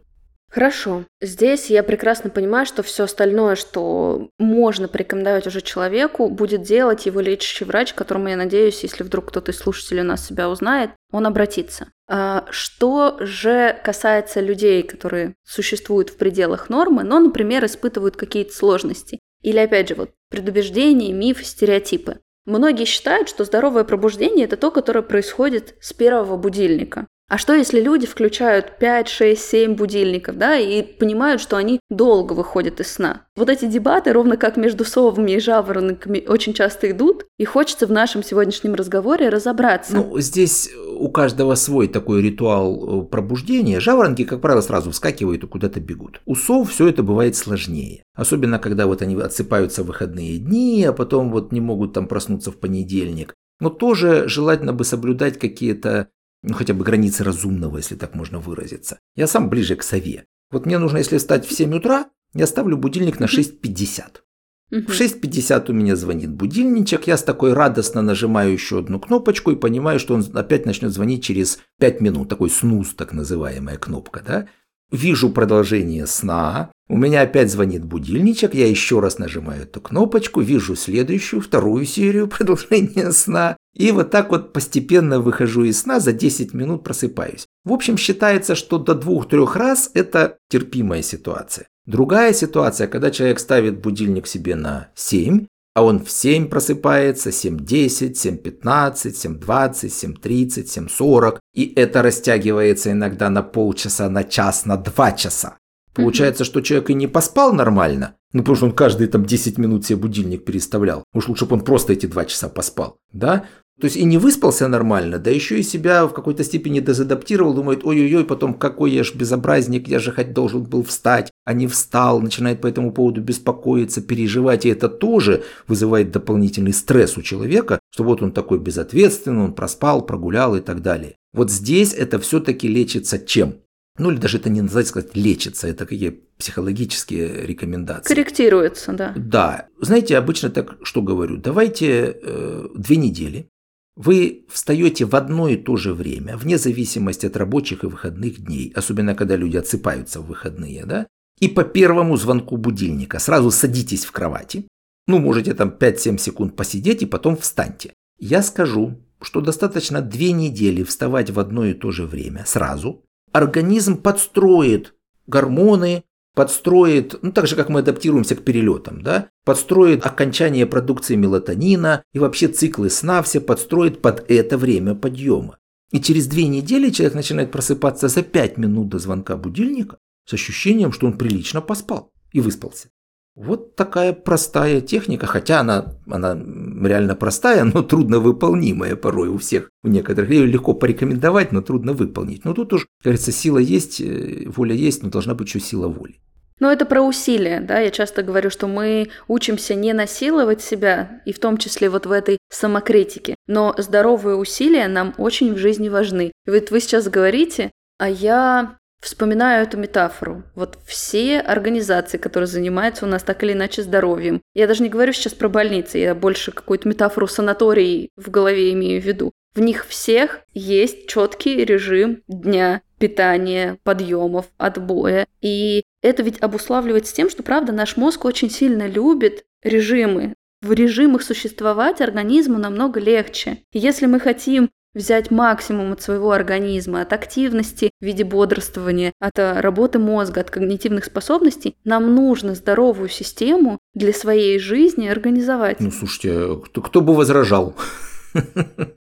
Хорошо. Здесь я прекрасно понимаю, что все остальное, что можно порекомендовать уже человеку, будет делать его лечащий врач, которому, я надеюсь, если вдруг кто-то из слушателей у нас себя узнает, он обратится. А что же касается людей, которые существуют в пределах нормы, но, например, испытывают какие-то сложности, или, опять же, вот предубеждения, мифы, стереотипы. Многие считают, что здоровое пробуждение – это то, которое происходит с первого будильника. А что, если люди включают 5, 6, 7 будильников, да, и понимают, что они долго выходят из сна? Вот эти дебаты, ровно как между совами и жаворонками, очень часто идут, и хочется в нашем сегодняшнем разговоре разобраться. Ну, здесь у каждого свой такой ритуал э, пробуждения. Жаворонки, как правило, сразу вскакивают и куда-то бегут. У сов все это бывает сложнее. Особенно, когда вот они отсыпаются в выходные дни, а потом вот не могут там проснуться в понедельник. Но тоже желательно бы соблюдать какие-то ну хотя бы границы разумного, если так можно выразиться. Я сам ближе к сове. Вот мне нужно, если встать в 7 утра, я ставлю будильник на 6.50. В 6.50 у меня звонит будильничек, я с такой радостно нажимаю еще одну кнопочку и понимаю, что он опять начнет звонить через 5 минут, такой снуз, так называемая кнопка, да. Вижу продолжение сна, у меня опять звонит будильничек, я еще раз нажимаю эту кнопочку, вижу следующую, вторую серию продолжения сна. И вот так вот постепенно выхожу из сна, за 10 минут просыпаюсь. В общем, считается, что до двух-трех раз это терпимая ситуация. Другая ситуация, когда человек ставит будильник себе на 7, а он в 7 просыпается, 7.10, 7.15, 7.20, 7.30, 7.40, и это растягивается иногда на полчаса, на час, на два часа. Получается, что человек и не поспал нормально, ну потому что он каждые там 10 минут себе будильник переставлял. Уж лучше бы он просто эти два часа поспал, да? То есть и не выспался нормально, да еще и себя в какой-то степени дезадаптировал, думает, ой-ой-ой, потом какой я ж безобразник, я же хоть должен был встать, а не встал, начинает по этому поводу беспокоиться, переживать, и это тоже вызывает дополнительный стресс у человека, что вот он такой безответственный, он проспал, прогулял и так далее. Вот здесь это все-таки лечится чем? Ну или даже это не назвать сказать лечится, это какие психологические рекомендации. Корректируется, да. Да. Знаете, обычно так что говорю, давайте э, две недели. Вы встаете в одно и то же время, вне зависимости от рабочих и выходных дней, особенно когда люди отсыпаются в выходные, да? И по первому звонку будильника сразу садитесь в кровати. Ну, можете там 5-7 секунд посидеть и потом встаньте. Я скажу, что достаточно две недели вставать в одно и то же время сразу, организм подстроит гормоны, подстроит, ну так же, как мы адаптируемся к перелетам, да, подстроит окончание продукции мелатонина и вообще циклы сна все подстроит под это время подъема. И через две недели человек начинает просыпаться за пять минут до звонка будильника с ощущением, что он прилично поспал и выспался. Вот такая простая техника, хотя она, она реально простая, но трудно выполнимая порой у всех, у некоторых. Ее легко порекомендовать, но трудно выполнить. Но тут уж, кажется, сила есть, э, воля есть, но должна быть еще сила воли. Но это про усилия, да, я часто говорю, что мы учимся не насиловать себя, и в том числе вот в этой самокритике, но здоровые усилия нам очень в жизни важны. И вот вы сейчас говорите, а я Вспоминаю эту метафору. Вот все организации, которые занимаются у нас так или иначе здоровьем. Я даже не говорю сейчас про больницы, я больше какую-то метафору санаторий в голове имею в виду. В них всех есть четкий режим дня, питания, подъемов, отбоя. И это ведь обуславливается тем, что, правда, наш мозг очень сильно любит режимы. В режимах существовать организму намного легче. Если мы хотим взять максимум от своего организма, от активности в виде бодрствования, от э, работы мозга, от когнитивных способностей, нам нужно здоровую систему для своей жизни организовать. Ну, слушайте, кто, кто бы возражал?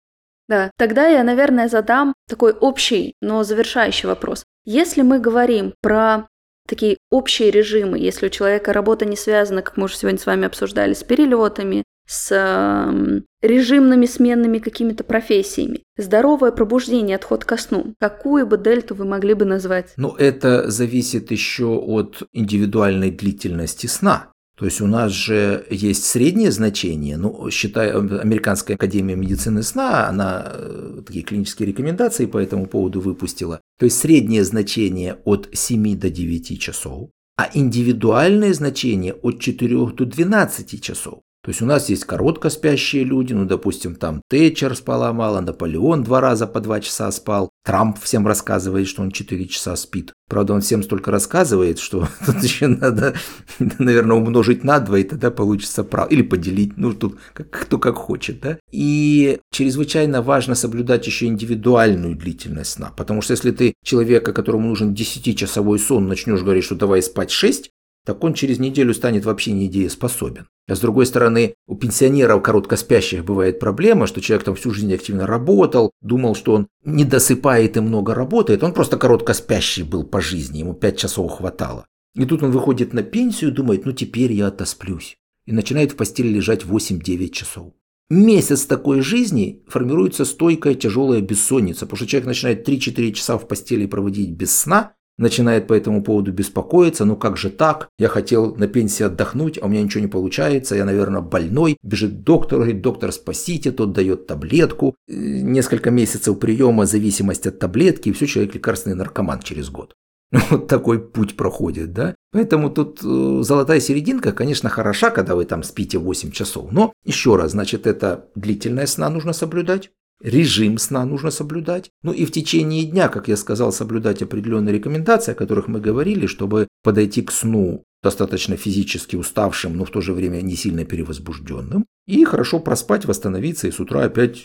Да, тогда я, наверное, задам такой общий, но завершающий вопрос. Если мы говорим про такие общие режимы, если у человека работа не связана, как мы уже сегодня с вами обсуждали, с перелетами, с режимными сменными какими-то профессиями. Здоровое пробуждение, отход ко сну. Какую бы дельту вы могли бы назвать? Ну, это зависит еще от индивидуальной длительности сна. То есть у нас же есть среднее значение, ну, считая Американская академия медицины сна, она э, такие клинические рекомендации по этому поводу выпустила. То есть среднее значение от 7 до 9 часов, а индивидуальное значение от 4 до 12 часов. То есть у нас есть коротко спящие люди, ну, допустим, там Тэтчер спала мало, Наполеон два раза по два часа спал, Трамп всем рассказывает, что он четыре часа спит. Правда, он всем столько рассказывает, что тут еще надо, наверное, умножить на два, и тогда получится прав. Или поделить, ну, тут как, кто как хочет, да. И чрезвычайно важно соблюдать еще индивидуальную длительность сна, потому что если ты человека, которому нужен 10-часовой сон, начнешь говорить, что давай спать 6, так он через неделю станет вообще недееспособен. А с другой стороны, у пенсионеров короткоспящих бывает проблема, что человек там всю жизнь активно работал, думал, что он не досыпает и много работает, он просто короткоспящий был по жизни, ему 5 часов хватало. И тут он выходит на пенсию и думает, ну теперь я отосплюсь. И начинает в постели лежать 8-9 часов. Месяц такой жизни формируется стойкая тяжелая бессонница, потому что человек начинает 3-4 часа в постели проводить без сна, начинает по этому поводу беспокоиться, ну как же так, я хотел на пенсии отдохнуть, а у меня ничего не получается, я, наверное, больной, бежит к доктору, говорит, доктор, спасите, тот дает таблетку, э, несколько месяцев приема, зависимость от таблетки, и все, человек лекарственный наркоман через год. Вот такой путь проходит, да? Поэтому тут э, золотая серединка, конечно, хороша, когда вы там спите 8 часов. Но еще раз, значит, это длительная сна нужно соблюдать режим сна нужно соблюдать. Ну и в течение дня, как я сказал, соблюдать определенные рекомендации, о которых мы говорили, чтобы подойти к сну достаточно физически уставшим, но в то же время не сильно перевозбужденным. И хорошо проспать, восстановиться и с утра опять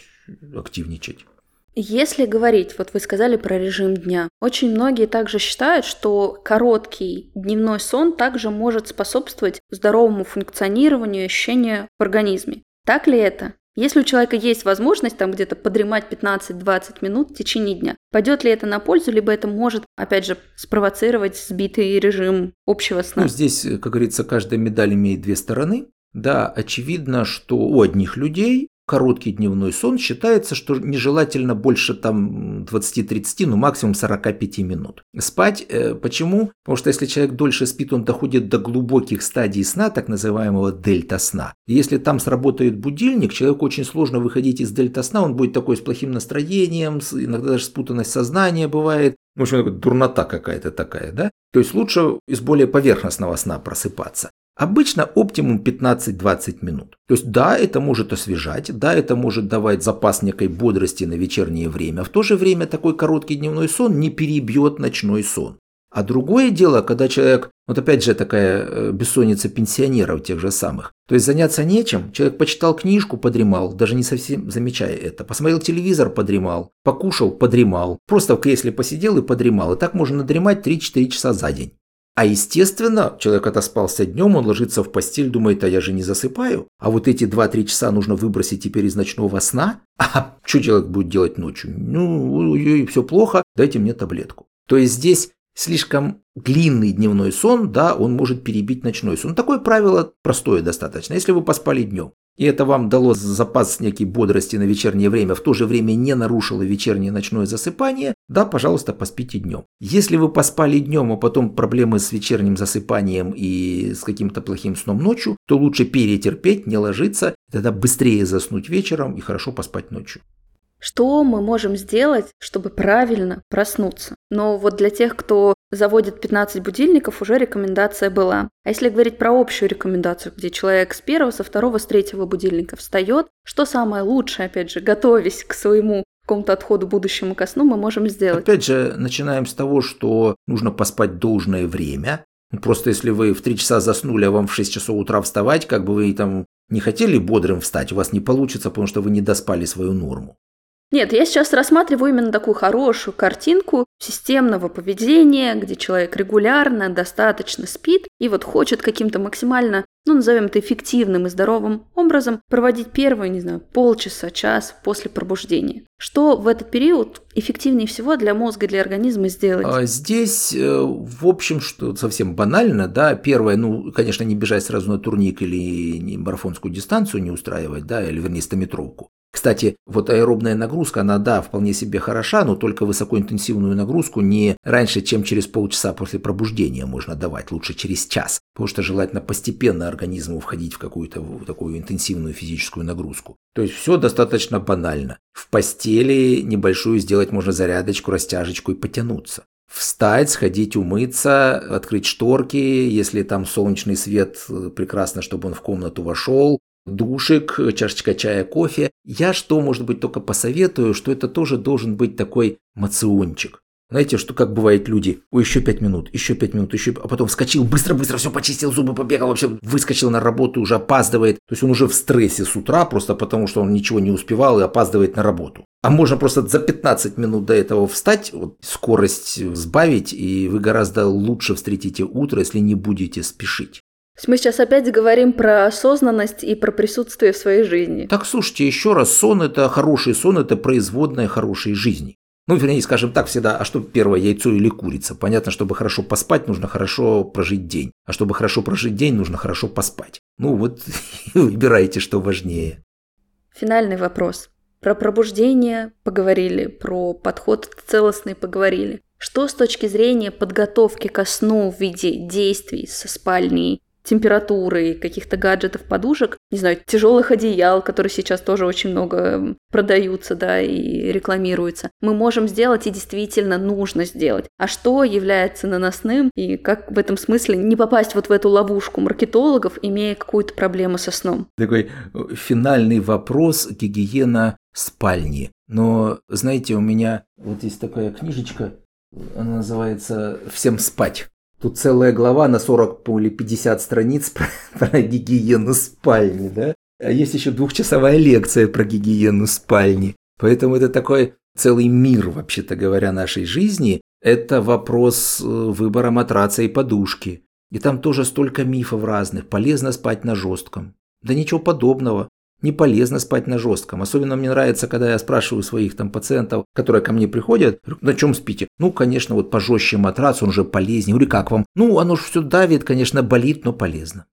активничать. Если говорить, вот вы сказали про режим дня, очень многие также считают, что короткий дневной сон также может способствовать здоровому функционированию и ощущению в организме. Так ли это? Если у человека есть возможность там где-то подремать 15-20 минут в течение дня, пойдет ли это на пользу, либо это может, опять же, спровоцировать сбитый режим общего сна? Ну, здесь, как говорится, каждая медаль имеет две стороны. Да, очевидно, что у одних людей короткий дневной сон считается, что нежелательно больше там 20-30, ну максимум 45 минут. Спать, э, почему? Потому что если человек дольше спит, он доходит до глубоких стадий сна, так называемого дельта сна. И если там сработает будильник, человеку очень сложно выходить из дельта сна, он будет такой с плохим настроением, с, иногда даже спутанность сознания бывает. В общем, дурнота какая-то такая, да? То есть лучше из более поверхностного сна просыпаться. Обычно оптимум 15-20 минут. То есть да, это может освежать, да, это может давать запас некой бодрости на вечернее время. В то же время такой короткий дневной сон не перебьет ночной сон. А другое дело, когда человек, вот опять же такая э, бессонница пенсионеров тех же самых, то есть заняться нечем, человек почитал книжку, подремал, даже не совсем замечая это, посмотрел телевизор, подремал, покушал, подремал, просто в кресле посидел и подремал, и так можно надремать 3-4 часа за день. А естественно, человек отоспался днем, он ложится в постель, думает, а я же не засыпаю. А вот эти 2-3 часа нужно выбросить теперь из ночного сна. А что человек будет делать ночью? Ну, все плохо, дайте мне таблетку. То есть здесь слишком длинный дневной сон, да, он может перебить ночной сон. Такое правило простое достаточно. Если вы поспали днем, и это вам дало запас некий бодрости на вечернее время, в то же время не нарушило вечернее ночное засыпание, да, пожалуйста, поспите днем. Если вы поспали днем, а потом проблемы с вечерним засыпанием и с каким-то плохим сном ночью, то лучше перетерпеть, не ложиться, тогда быстрее заснуть вечером и хорошо поспать ночью. Что мы можем сделать, чтобы правильно проснуться? Но вот для тех, кто заводит 15 будильников, уже рекомендация была. А если говорить про общую рекомендацию, где человек с первого, со второго, с третьего будильника встает, что самое лучшее, опять же, готовясь к своему какому-то отходу будущему ко сну, мы можем сделать? Опять же, начинаем с того, что нужно поспать должное время. Просто если вы в 3 часа заснули, а вам в 6 часов утра вставать, как бы вы там не хотели бодрым встать, у вас не получится, потому что вы не доспали свою норму. Нет, я сейчас рассматриваю именно такую хорошую картинку системного поведения, где человек регулярно, достаточно спит и вот хочет каким-то максимально, ну, назовем это эффективным и здоровым образом проводить первые, не знаю, полчаса, час после пробуждения. Что в этот период эффективнее всего для мозга, для организма сделать? А здесь, э, в общем, что совсем банально, да, первое, ну, конечно, не бежать сразу на турник или не марафонскую дистанцию не устраивать, да, или вернее стометровку. Кстати, вот аэробная нагрузка, она, да, вполне себе хороша, но только высокоинтенсивную нагрузку не раньше, чем через полчаса после пробуждения можно давать, лучше через час, потому что желательно постепенно организму входить в какую-то такую интенсивную физическую нагрузку. То есть все достаточно банально. В постели небольшую сделать можно зарядочку, растяжечку и потянуться. Встать, сходить умыться, открыть шторки, если там солнечный свет, э, прекрасно, чтобы он в комнату вошел, душик, чашечка чая, кофе. Я что, может быть, только посоветую, что это тоже должен быть такой мациончик. Знаете, что как бывает люди, ой, еще пять минут, еще пять минут, еще, а потом вскочил, быстро-быстро все почистил, зубы побегал, вообще выскочил на работу, уже опаздывает. То есть он уже в стрессе с утра, просто потому что он ничего не успевал и опаздывает на работу. А можно просто за 15 минут до этого встать, вот, скорость сбавить, и вы гораздо лучше встретите утро, если не будете спешить. Мы сейчас опять говорим про осознанность и про присутствие в своей жизни. Так слушайте, еще раз, сон это хороший сон, это производная хорошей жизни. Ну, вернее, скажем так всегда, а что первое, яйцо или курица? Понятно, чтобы хорошо поспать, нужно хорошо прожить день. А чтобы хорошо прожить день, нужно хорошо поспать. Ну вот, выбирайте, что важнее. Финальный вопрос. Про пробуждение поговорили, про подход целостный поговорили. Что с точки зрения подготовки ко сну в виде действий со спальней, температуры, каких-то гаджетов, подушек, не знаю, тяжелых одеял, которые сейчас тоже очень много продаются, да, и рекламируются, мы можем сделать и действительно нужно сделать. А что является наносным и как в этом смысле не попасть вот в эту ловушку маркетологов, имея какую-то проблему со сном? Такой э, финальный вопрос гигиена спальни. Но, знаете, у меня вот есть такая книжечка, она называется «Всем спать». Тут целая глава на 40 или 50 страниц про, про гигиену спальни, да? А есть еще двухчасовая лекция про гигиену спальни. Поэтому это такой целый мир, вообще-то говоря, нашей жизни. Это вопрос э, выбора матраца и подушки. И там тоже столько мифов разных. Полезно спать на жестком. Да ничего подобного не полезно спать на жестком. Особенно мне нравится, когда я спрашиваю своих там пациентов, которые ко мне приходят, на чем спите? Ну, конечно, вот пожестче матрас, он же полезнее. Или как вам? Ну, оно же все давит, конечно, болит, но полезно.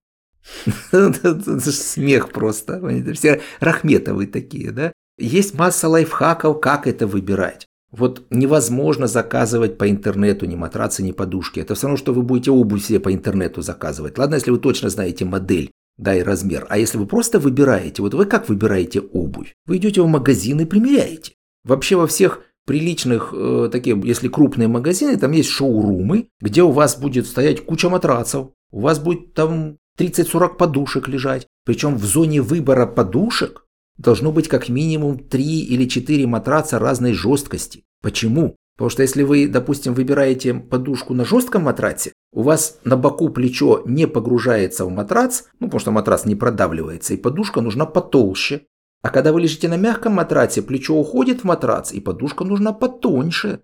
Смех просто. Все рахметовые такие, да? Есть масса лайфхаков, как это выбирать. Вот невозможно заказывать по интернету ни матрацы, ни подушки. Это все равно, что вы будете обувь себе по интернету заказывать. Ладно, если вы точно знаете модель, да, и размер. А если вы просто выбираете, вот вы как выбираете обувь? Вы идете в магазин и примеряете. Вообще во всех приличных, э, такие, если крупные магазины, там есть шоурумы, где у вас будет стоять куча матрацев, у вас будет там 30-40 подушек лежать. Причем в зоне выбора подушек должно быть как минимум 3 или 4 матраца разной жесткости. Почему? Потому что если вы, допустим, выбираете подушку на жестком матраце, у вас на боку плечо не погружается в матрац, ну потому что матрац не продавливается, и подушка нужна потолще. А когда вы лежите на мягком матраце, плечо уходит в матрац, и подушка нужна потоньше.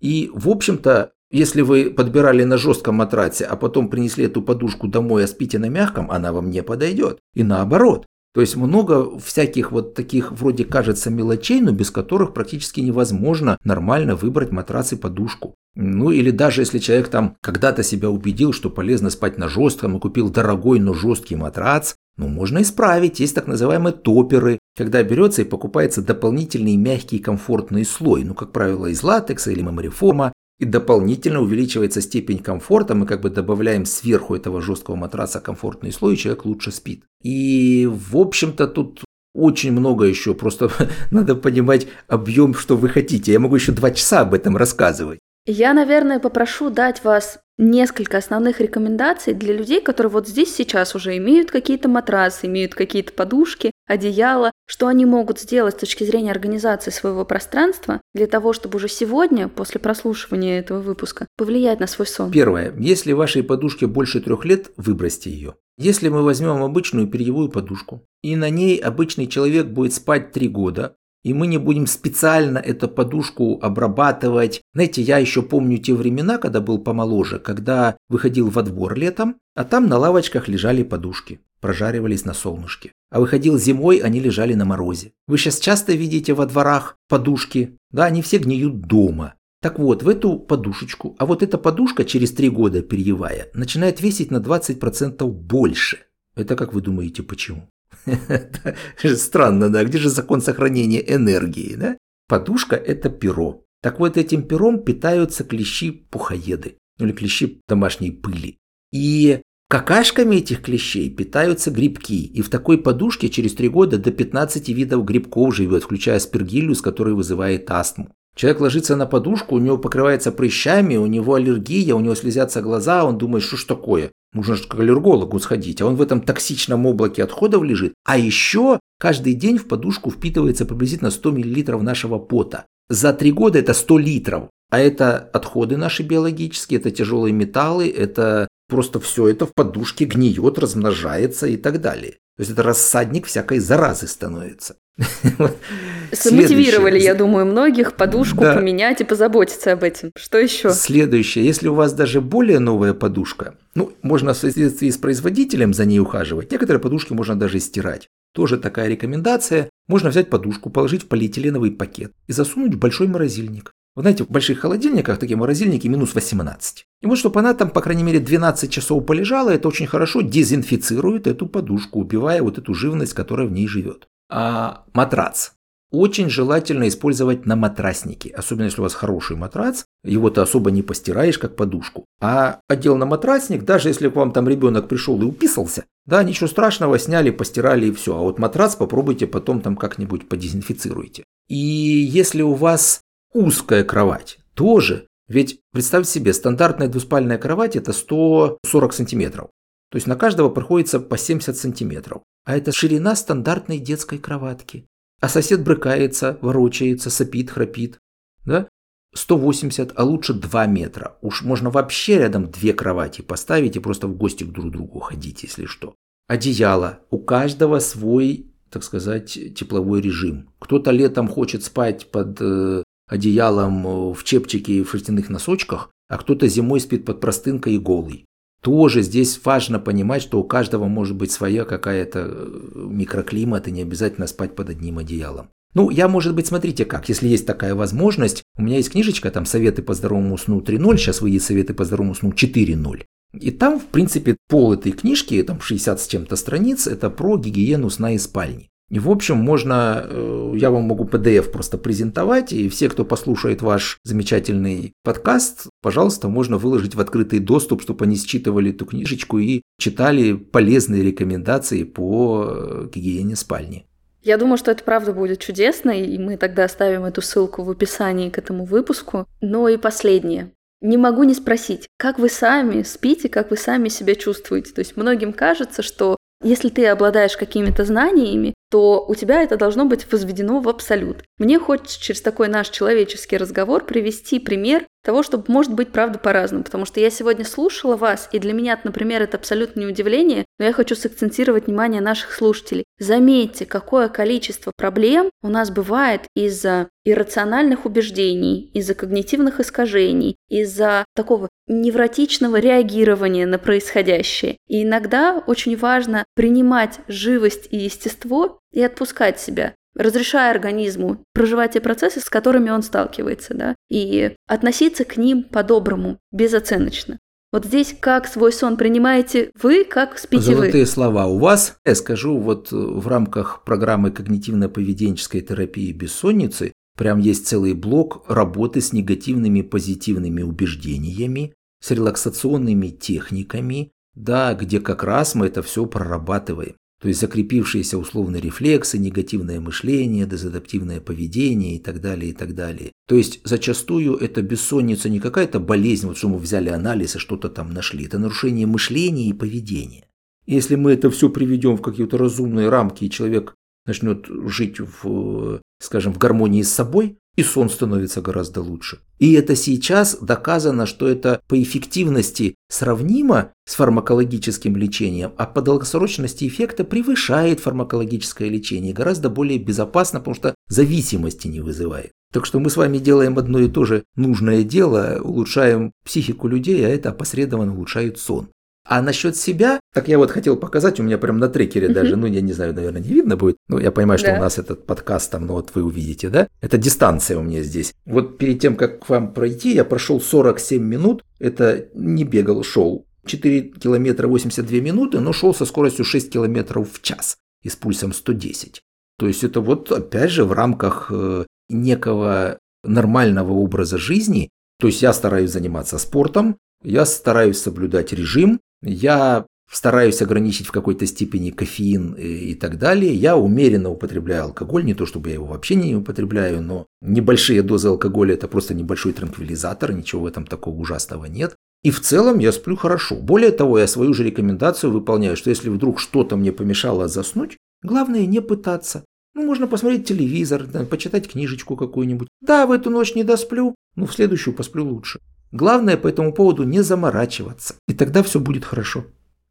И, в общем-то, Если вы подбирали на жестком матрасе, а потом принесли эту подушку домой, а спите на мягком, она вам не подойдет. И наоборот. То есть много всяких вот таких вроде кажется мелочей, но без которых практически невозможно нормально выбрать матрас и подушку. Ну или даже если человек там когда-то себя убедил, что полезно спать на жестком и купил дорогой, но жесткий матрац, ну можно исправить. Есть так называемые топеры, когда берется и покупается дополнительный мягкий комфортный слой, ну как правило из латекса или мемориформа, и дополнительно увеличивается степень комфорта, мы как бы добавляем сверху этого жесткого матраса комфортный слой, и человек лучше спит. И, в общем-то, тут очень много еще, просто надо понимать объем, что вы хотите. Я могу еще два часа об этом рассказывать. Я, наверное, попрошу дать вас несколько основных рекомендаций для людей, которые вот здесь сейчас уже имеют какие-то матрасы, имеют какие-то подушки, одеяло, что они могут сделать с точки зрения организации своего пространства для того, чтобы уже сегодня, после прослушивания этого выпуска, повлиять на свой сон. Первое. Если вашей подушке больше трех лет, выбросьте ее. Если мы возьмем обычную перьевую подушку, и на ней обычный человек будет спать три года, и мы не будем специально эту подушку обрабатывать. Знаете, я еще помню те времена, когда был помоложе, когда выходил во двор летом, а там на лавочках лежали подушки, прожаривались на солнышке. А выходил зимой, они лежали на морозе. Вы сейчас часто видите во дворах подушки, да, они все гниют дома. Так вот, в эту подушечку, а вот эта подушка через три года перьевая, начинает весить на 20% больше. Это как вы думаете, почему? Странно, да? Где же закон сохранения энергии, да? Подушка – это перо. Так вот, этим пером питаются клещи-пухоеды, ну или клещи домашней пыли. И какашками этих клещей питаются грибки. И в такой подушке через три года до 15 видов грибков живет, включая спиргиллюс, который вызывает астму. Человек ложится на подушку, у него покрывается прыщами, у него аллергия, у него слезятся глаза, он думает, что ж такое? Нужно же к аллергологу сходить, а он в этом токсичном облаке отходов лежит. А еще каждый день в подушку впитывается приблизительно 100 мл нашего пота. За три года это 100 литров. А это отходы наши биологические, это тяжелые металлы, это просто все это в подушке гниет, размножается и так далее. То есть это рассадник всякой заразы становится. Сомотивировали, я думаю, многих подушку да. поменять и позаботиться об этом. Что еще? Следующее. Если у вас даже более новая подушка, ну, можно в соответствии с производителем за ней ухаживать. Некоторые подушки можно даже стирать. Тоже такая рекомендация. Можно взять подушку, положить в полиэтиленовый пакет и засунуть в большой морозильник. Вы знаете, в больших холодильниках такие морозильники минус 18. И вот чтобы она там, по крайней мере, 12 часов полежала, это очень хорошо дезинфицирует эту подушку, убивая вот эту живность, которая в ней живет. А матрац. Очень желательно использовать на матраснике, особенно если у вас хороший матрац, его ты особо не постираешь, как подушку. А одел на матрасник, даже если к вам там ребенок пришел и уписался, да, ничего страшного, сняли, постирали и все. А вот матрац попробуйте потом там как-нибудь подезинфицируйте. И если у вас узкая кровать. Тоже. Ведь представьте себе, стандартная двуспальная кровать это 140 сантиметров. То есть на каждого приходится по 70 сантиметров. А это ширина стандартной детской кроватки. А сосед брыкается, ворочается, сопит, храпит. Да? 180, а лучше 2 метра. Уж можно вообще рядом две кровати поставить и просто в гости к друг другу ходить, если что. Одеяло. У каждого свой, так сказать, тепловой режим. Кто-то летом хочет спать под э, одеялом э, в чепчике и в шерстяных носочках, а кто-то зимой спит под простынкой и голый. Тоже здесь важно понимать, что у каждого может быть своя какая-то э, микроклимат и не обязательно спать под одним одеялом. Ну, я, может быть, смотрите как, если есть такая возможность, у меня есть книжечка, там «Советы по здоровому сну 3.0», сейчас выйдет «Советы по здоровому сну 4.0». И там, в принципе, пол этой книжки, там 60 с чем-то страниц, это про гигиену сна и спальни. И в общем можно, э, я вам могу PDF просто презентовать, и все, кто послушает ваш замечательный подкаст, пожалуйста, можно выложить в открытый доступ, чтобы они считывали эту книжечку и читали полезные рекомендации по э, гигиене спальни. Я думаю, что это правда будет чудесно, и мы тогда оставим эту ссылку в описании к этому выпуску. Но и последнее. Не могу не спросить, как вы сами спите, как вы сами себя чувствуете. То есть многим кажется, что если ты обладаешь какими-то знаниями, то у тебя это должно быть возведено в абсолют. Мне хочется через такой наш человеческий разговор привести пример того, чтобы может быть правда по-разному. Потому что я сегодня слушала вас, и для меня, например, это абсолютно не удивление, но я хочу сакцентировать внимание наших слушателей. Заметьте, какое количество проблем у нас бывает из-за иррациональных убеждений, из-за когнитивных искажений, из-за такого невротичного реагирования на происходящее. И иногда очень важно принимать живость и естество и отпускать себя разрешая организму проживать те процессы, с которыми он сталкивается, да, и относиться к ним по-доброму, безоценочно. Вот здесь как свой сон принимаете вы, как спите Золотые вы? Золотые слова у вас. Я скажу, вот в рамках программы когнитивно-поведенческой терапии бессонницы прям есть целый блок работы с негативными позитивными убеждениями, с релаксационными техниками, да, где как раз мы это все прорабатываем. То есть закрепившиеся условные рефлексы, негативное мышление, дезадаптивное поведение и так далее, и так далее. То есть зачастую это бессонница не какая-то болезнь, вот что мы взяли анализ и что-то там нашли. Это нарушение мышления и поведения. Если мы это все приведем в какие-то разумные рамки, и человек начнет жить в, скажем, в гармонии с собой, и сон становится гораздо лучше. И это сейчас доказано, что это по эффективности сравнимо с фармакологическим лечением, а по долгосрочности эффекта превышает фармакологическое лечение, гораздо более безопасно, потому что зависимости не вызывает. Так что мы с вами делаем одно и то же нужное дело, улучшаем психику людей, а это опосредованно улучшает сон. А насчет себя, так я вот хотел показать, у меня прям на трекере даже, ну, я не знаю, наверное, не видно будет, но я понимаю, что да. у нас этот подкаст там, ну, вот вы увидите, да? Это дистанция у меня здесь. Вот перед тем, как к вам пройти, я прошел 47 минут, это не бегал, шел. 4 километра 82 минуты, но шел со скоростью 6 километров в час и с пульсом 110. То есть это вот опять же в рамках э, некого нормального образа жизни. То есть я стараюсь заниматься спортом, я стараюсь соблюдать режим, я стараюсь ограничить в какой-то степени кофеин и, так далее. Я умеренно употребляю алкоголь, не то чтобы я его вообще не употребляю, но небольшие дозы алкоголя это просто небольшой транквилизатор, ничего в этом такого ужасного нет. И в целом я сплю хорошо. Более того, я свою же рекомендацию выполняю, что если вдруг что-то мне помешало заснуть, главное не пытаться. Ну, можно посмотреть телевизор, почитать книжечку какую-нибудь. Да, в эту ночь не досплю, но в следующую посплю лучше. Главное по этому поводу не заморачиваться, и тогда все будет хорошо.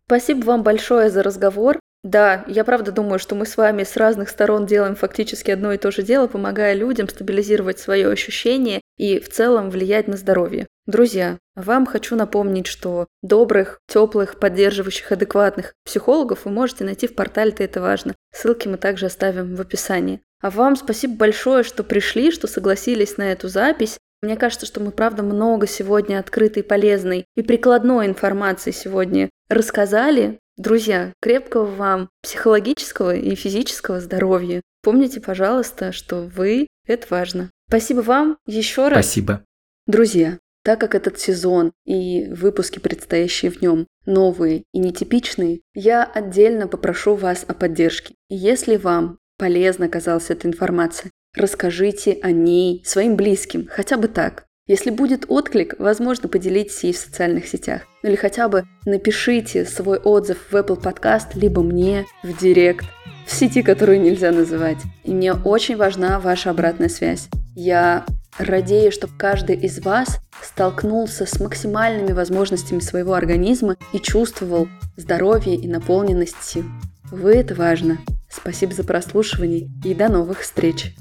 Спасибо вам большое за разговор. Да, я правда думаю, что мы с вами с разных сторон делаем фактически одно и то же дело, помогая людям стабилизировать свое ощущение и в целом влиять на здоровье. Друзья, вам хочу напомнить, что добрых, теплых, поддерживающих, адекватных психологов вы можете найти в портале «Ты это важно». Ссылки мы также оставим в описании. А вам спасибо большое, что пришли, что согласились на эту запись. Мне кажется, что мы, правда, много сегодня открытой, полезной и прикладной информации сегодня рассказали. Друзья, крепкого вам психологического и физического здоровья. Помните, пожалуйста, что вы – это важно. Спасибо вам еще раз. Спасибо. Друзья, так как этот сезон и выпуски, предстоящие в нем, новые и нетипичные, я отдельно попрошу вас о поддержке. Если вам полезна оказалась эта информация, Расскажите о ней своим близким, хотя бы так. Если будет отклик, возможно, поделитесь ей в социальных сетях. Ну или хотя бы напишите свой отзыв в Apple Podcast, либо мне в Директ, в сети, которую нельзя называть. И мне очень важна ваша обратная связь. Я радею, чтобы каждый из вас столкнулся с максимальными возможностями своего организма и чувствовал здоровье и наполненность сил. Вы это важно. Спасибо за прослушивание и до новых встреч.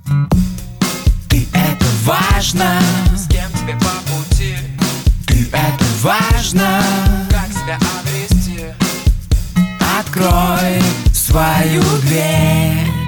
Ты это важно, с кем тебе по пути. Ты это важно, как себя обрести. Открой свою дверь.